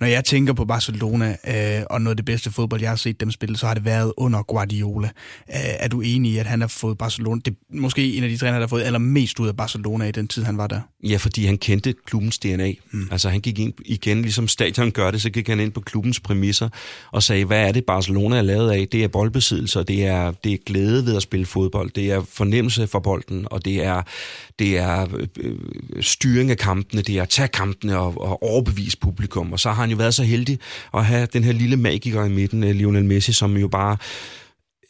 Når jeg tænker på Barcelona, øh, og noget af det bedste fodbold, jeg har set dem spille, så har det været under Guardiola. Øh, er du enig i, at han har fået Barcelona? Det er måske en af de trænere, der har fået allermest ud af Barcelona i den tid, han var der. Ja, fordi han kendte klubbens DNA. Mm. Altså han gik ind igen, ligesom stadion gør det, så gik han ind på klubbens præmisser og sagde, hvad er det Barcelona er lavet af? Det er boldbesiddelse, det er, det er glæde ved at spille fodbold, det er fornemmelse for bolden, og det er, det er øh, øh, styring af kampene, det er at tage kampene og, og overbevise publikum. Og så har han jo været så heldig at have den her lille magiker i midten, øh, Lionel Messi, som jo bare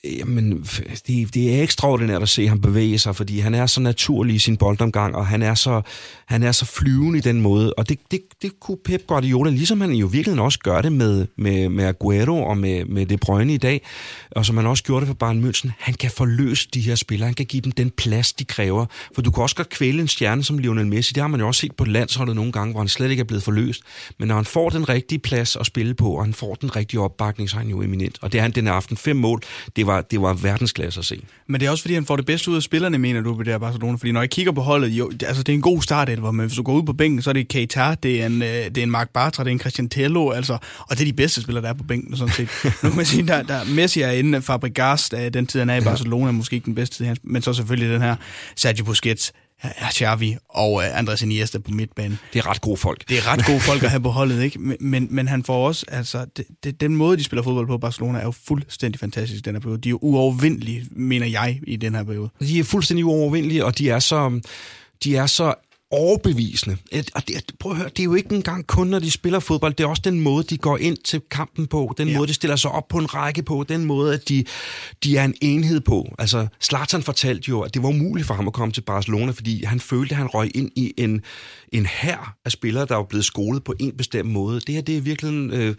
Jamen, det, det er ekstraordinært at se ham bevæge sig, fordi han er så naturlig i sin boldomgang, og han er så, han er så flyvende i den måde. Og det, det, det kunne Pep Guardiola, ligesom han jo virkelig også gør det med, med, med Aguero og med, med De Bruyne i dag, og som han også gjorde det for Bayern München, han kan forløse de her spillere, han kan give dem den plads, de kræver. For du kan også godt kvæle en stjerne som Lionel Messi, det har man jo også set på landsholdet nogle gange, hvor han slet ikke er blevet forløst. Men når han får den rigtige plads at spille på, og han får den rigtige opbakning, så er han jo eminent. Og det er han den aften. Fem mål, det var, det var verdensklasse at se. Men det er også fordi, han får det bedste ud af spillerne, mener du, på det her Barcelona. Fordi når jeg kigger på holdet, jo, altså det er en god start, hvor men hvis du går ud på bænken, så er det Keita, det er en, øh, det er en Mark Bartra, det er en Christian Tello, altså, og det er de bedste spillere, der er på bænken, sådan set. nu kan man sige, der, der Messi er inde, Fabregas, den tid han er i Barcelona, er måske ikke den bedste, men så selvfølgelig den her Sergio Busquets, Xavi og uh, Andres Iniesta på midtbanen. Det er ret gode folk. Det er ret gode folk at have på holdet, ikke? Men, men, men han får også, altså, det, det, den måde, de spiller fodbold på Barcelona, er jo fuldstændig fantastisk den her periode. De er jo uovervindelige, mener jeg, i den her periode. De er fuldstændig uovervindelige, og de er så, de er så overbevisende. Og det, prøv at høre, det er jo ikke engang kun, når de spiller fodbold, det er også den måde, de går ind til kampen på, den ja. måde, de stiller sig op på en række på, den måde, at de, de er en enhed på. Altså, Zlatan fortalte jo, at det var umuligt for ham at komme til Barcelona, fordi han følte, at han røg ind i en, en hær af spillere, der var blevet skolet på en bestemt måde. Det her, det er virkelig... Øh,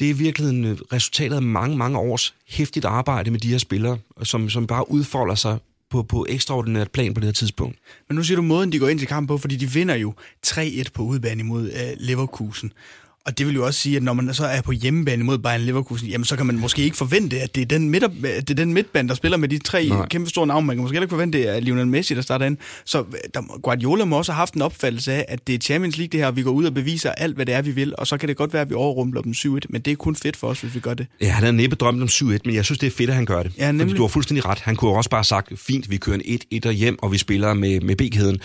det er virkelig øh, resultatet af mange, mange års hæftigt arbejde med de her spillere, som, som bare udfolder sig på, på ekstraordinært plan på det her tidspunkt. Men nu siger du måden, de går ind til kampen på, fordi de vinder jo 3-1 på udebane imod øh, Leverkusen. Og det vil jo også sige, at når man så er på hjemmebane mod Bayern Leverkusen, jamen så kan man måske ikke forvente, at det er den, midt, det er den midtbane, der spiller med de tre Nej. kæmpe store navne. Man kan måske ikke forvente, at Lionel Messi, der starter ind. Så øh, der, Guardiola må også have haft en opfattelse af, at det er Champions League det her, og vi går ud og beviser alt, hvad det er, vi vil. Og så kan det godt være, at vi overrumpler dem 7-1, men det er kun fedt for os, hvis vi gør det. Ja, han har næppe drømt om 7-1, men jeg synes, det er fedt, at han gør det. Ja, nemlig. Fordi du har fuldstændig ret. Han kunne også bare have sagt, fint, vi kører en 1-1 hjem, og vi spiller med, med B-kæden.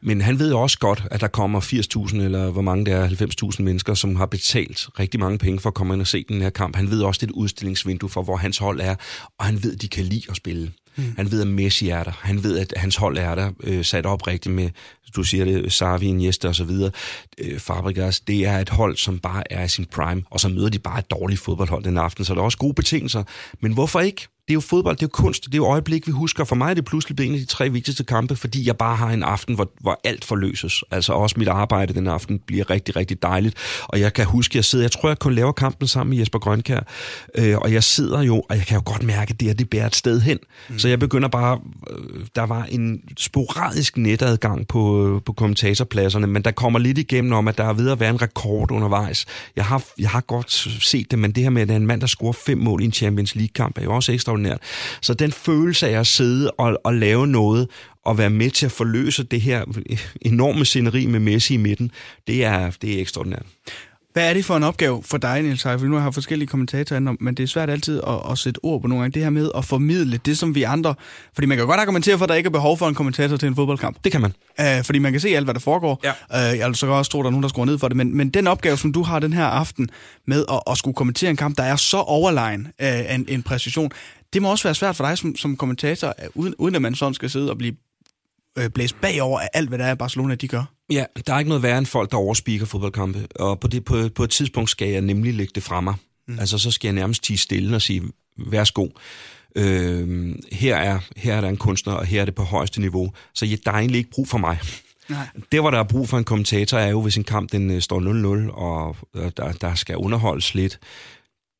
Men han ved også godt, at der kommer 80.000, eller hvor mange det er, 90.000 mennesker, som har betalt rigtig mange penge for at komme ind og se den her kamp. Han ved også, det er et udstillingsvindue for, hvor hans hold er, og han ved, at de kan lide at spille. Mm. Han ved, at Messi er der. Han ved, at hans hold er der, øh, sat op rigtigt med, du siger det, Sarvi, Iniesta og så videre. Øh, Fabregas, det er et hold, som bare er i sin prime, og så møder de bare et dårligt fodboldhold den aften, så der er også gode betingelser. Men hvorfor ikke? Det er jo fodbold, det er jo kunst, det er jo øjeblik, vi husker. For mig er det pludselig blevet en af de tre vigtigste kampe, fordi jeg bare har en aften, hvor, hvor alt forløses. Altså også mit arbejde den aften bliver rigtig, rigtig dejligt. Og jeg kan huske, jeg sidder, jeg tror, jeg kun laver kampen sammen med Jesper Grønkær, øh, og jeg sidder jo, og jeg kan jo godt mærke, at det er det bærer et sted hen. Mm. Så jeg begynder bare, øh, der var en sporadisk netadgang på, øh, på kommentatorpladserne, men der kommer lidt igennem om, at der er ved at være en rekord undervejs. Jeg har, jeg har godt set det, men det her med, at der er en mand, der scorer fem mål i en Champions League-kamp, er jo også ekstra ekstraordinært. Så den følelse af at sidde og, og lave noget, og være med til at forløse det her enorme sceneri med Messi i midten, det er, det er ekstraordinært. Hvad er det for en opgave for dig, Niels For nu har jeg forskellige kommentatorer, men det er svært altid at, at sætte ord på nogle gange. Det her med at formidle det, som vi andre... Fordi man kan godt argumentere for, at der ikke er behov for en kommentator til en fodboldkamp. Det kan man. Uh, fordi man kan se alt, hvad der foregår. Ja. Uh, jeg så kan også tro, at der er nogen, der skruer ned for det. Men, men den opgave, som du har den her aften med at, at skulle kommentere en kamp, der er så overlegen uh, en, en præcision, det må også være svært for dig som, som kommentator, uden, uden at man sådan skal sidde og blive øh, blæst bagover af alt, hvad der er Barcelona, de gør. Ja, der er ikke noget værre end folk, der overspiker fodboldkampe. Og på, det, på, på et tidspunkt skal jeg nemlig lægge det fra mig. Mm. Altså, så skal jeg nærmest tige stille og sige, værsgo. Øh, her, er, her er der en kunstner, og her er det på højeste niveau. Så ja, der er egentlig ikke brug for mig. Nej. Det, hvor der er brug for en kommentator, er jo, hvis en kamp den øh, står 0-0, og der, der skal underholdes lidt.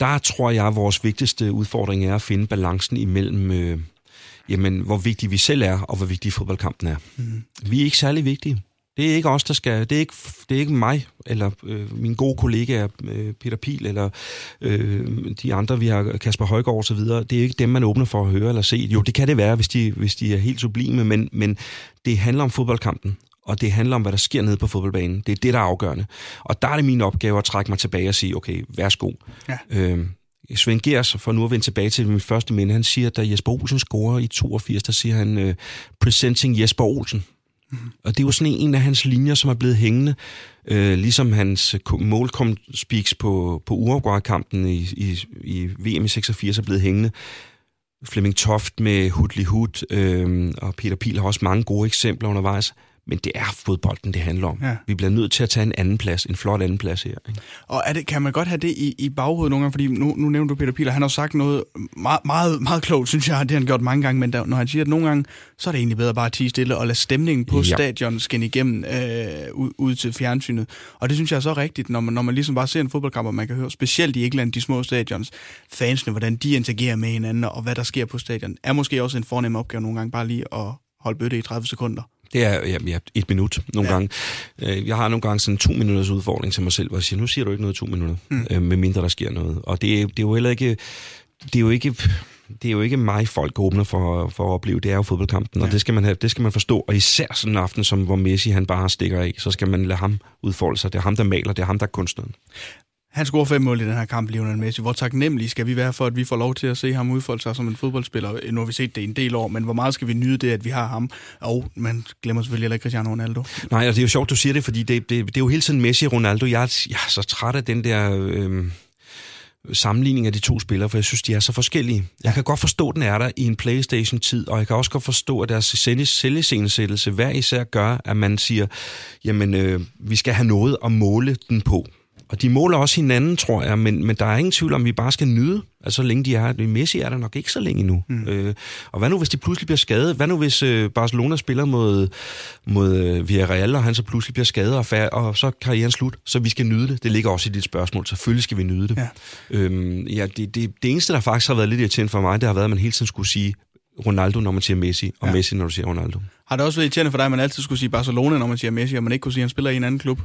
Der tror jeg, at vores vigtigste udfordring er at finde balancen imellem, øh, jamen, hvor vigtig vi selv er, og hvor vigtig fodboldkampen er. Mm. Vi er ikke særlig vigtige. Det er ikke os, der skal... Det er ikke, det er ikke mig, eller øh, min gode kollega øh, Peter Pil, eller øh, de andre, vi har Kasper Højgaard videre. Det er ikke dem, man åbner for at høre eller se. Jo, det kan det være, hvis de, hvis de er helt sublime, men, men det handler om fodboldkampen og det handler om, hvad der sker nede på fodboldbanen. Det er det, der er afgørende. Og der er det min opgave at trække mig tilbage og sige, okay, værsgo. Ja. Øh, Svend Gers, for nu at vende tilbage til mit første minde, han siger, at da Jesper Olsen scorer i 82, der siger han, uh, presenting Jesper Olsen. Mm-hmm. Og det er jo sådan en af hans linjer, som er blevet hængende, uh, ligesom hans målkom speaks på, på Uruguay-kampen i, i, i VM i 86 er blevet hængende. Flemming Toft med Hudli Hud, øh, og Peter Pil har også mange gode eksempler undervejs. Men det er fodbolden, det handler om. Ja. Vi bliver nødt til at tage en anden plads, en flot anden plads her. Ikke? Og er det, kan man godt have det i, i baghovedet nogle gange? Fordi nu, nu nævner du Peter Piler, han har sagt noget meget, meget, meget klogt, synes jeg, det har han gjort mange gange, men der, når han siger, at nogle gange, så er det egentlig bedre bare at tige stille og lade stemningen på ja. stadion skinne igennem øh, ud, ud til fjernsynet. Og det synes jeg er så rigtigt, når man, når man ligesom bare ser en fodboldkamp, og man kan høre, specielt i England, de små stadions, fansene, hvordan de interagerer med hinanden, og hvad der sker på stadion, er måske også en fornem opgave nogle gange bare lige at holde bøtte i 30 sekunder. Det er ja, ja, et minut nogle ja. gange. Øh, jeg har nogle gange sådan to minutters udfordring til mig selv, hvor jeg siger, nu siger du ikke noget to minutter, mm. øh, medmindre der sker noget. Og det, det er jo heller ikke... Det er jo ikke det er jo ikke mig, folk åbner for, for at opleve. Det er jo fodboldkampen, ja. og det skal, man have, det skal man forstå. Og især sådan en aften, som, hvor Messi han bare stikker af, så skal man lade ham udfolde sig. Det er ham, der maler. Det er ham, der er kunstneren. Han scorer fem mål i den her kamp, Lionel Messi. Hvor taknemmelige skal vi være for, at vi får lov til at se ham udfolde sig som en fodboldspiller? Nu har vi set det en del år, men hvor meget skal vi nyde det, at vi har ham? Og man glemmer selvfølgelig heller ikke Cristiano Ronaldo. Nej, altså, det er jo sjovt, du siger det, fordi det, det, det er jo hele tiden Messi og Ronaldo. Jeg er, jeg er så træt af den der... Øh sammenligning af de to spillere, for jeg synes, de er så forskellige. Jeg kan godt forstå, at den er der i en Playstation-tid, og jeg kan også godt forstå, at deres selviscenesættelse hver især gør, at man siger, jamen, øh, vi skal have noget at måle den på. Og de måler også hinanden, tror jeg, men, men der er ingen tvivl om, at vi bare skal nyde, altså så længe de er. Messi er der nok ikke så længe nu. Mm. Øh, og hvad nu, hvis de pludselig bliver skadet? Hvad nu, hvis øh, Barcelona spiller mod, mod øh, Villarreal, og han så pludselig bliver skadet, og, færd, og så er karrieren slut? Så vi skal nyde det. Det ligger også i dit spørgsmål. Selvfølgelig skal vi nyde det. Ja. Øhm, ja, det, det, det eneste, der faktisk har været lidt irriterende for mig, det har været, at man hele tiden skulle sige, Ronaldo, når man siger Messi, og Ja. Messi, når du siger Ronaldo. Har det også været irriterende for dig, at man altid skulle sige Barcelona, når man siger Messi, og man ikke kunne sige, at han spiller i en anden klub?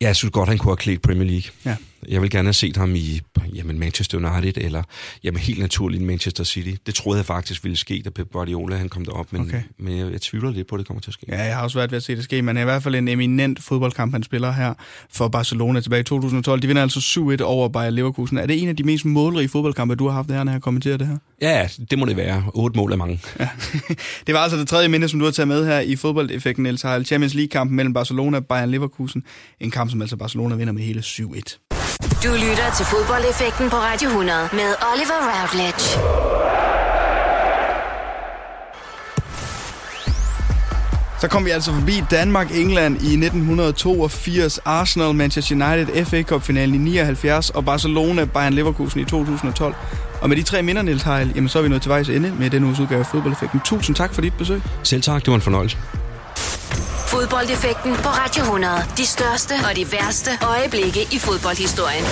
Jeg synes godt, han kunne have klædt Premier League. Ja. Jeg vil gerne have set ham i jamen, Manchester United, eller jamen, helt naturligt Manchester City. Det troede jeg faktisk ville ske, da Pep Guardiola han kom derop, men, Okay. men jeg, jeg tvivler lidt på, at det kommer til at ske. Ja, jeg har også været ved at se det ske, men er i hvert fald en eminent fodboldkamp, han spiller her for Barcelona tilbage i 2012. De vinder altså 7-1 over Bayer Leverkusen. Er det en af de mest målrige fodboldkampe, du har haft her, når jeg kommenterer det her? Ja, det må det være. Otte mål er mange. Ja. Det var altså det tredje minde, som du har taget med her i fodboldeffekten, Niels Heil. Champions League-kampen mellem Barcelona og Bayern Leverkusen. En kamp, som altså Barcelona vinder med hele 7-1. Du lytter til fodboldeffekten på Radio 100 med Oliver Routledge. Så kom vi altså forbi Danmark-England i 1982, Arsenal, Manchester United, FA Cup-finalen i 79 og Barcelona, Bayern Leverkusen i 2012. Og med de tre minder, Niels Heil, jamen så er vi nået til vejs ende med denne uges udgave af Fodboldeffekten. Tusind tak for dit besøg. Selv tak, det var en fornøjelse. Fodboldeffekten på Radio 100. De største og de værste øjeblikke i fodboldhistorien.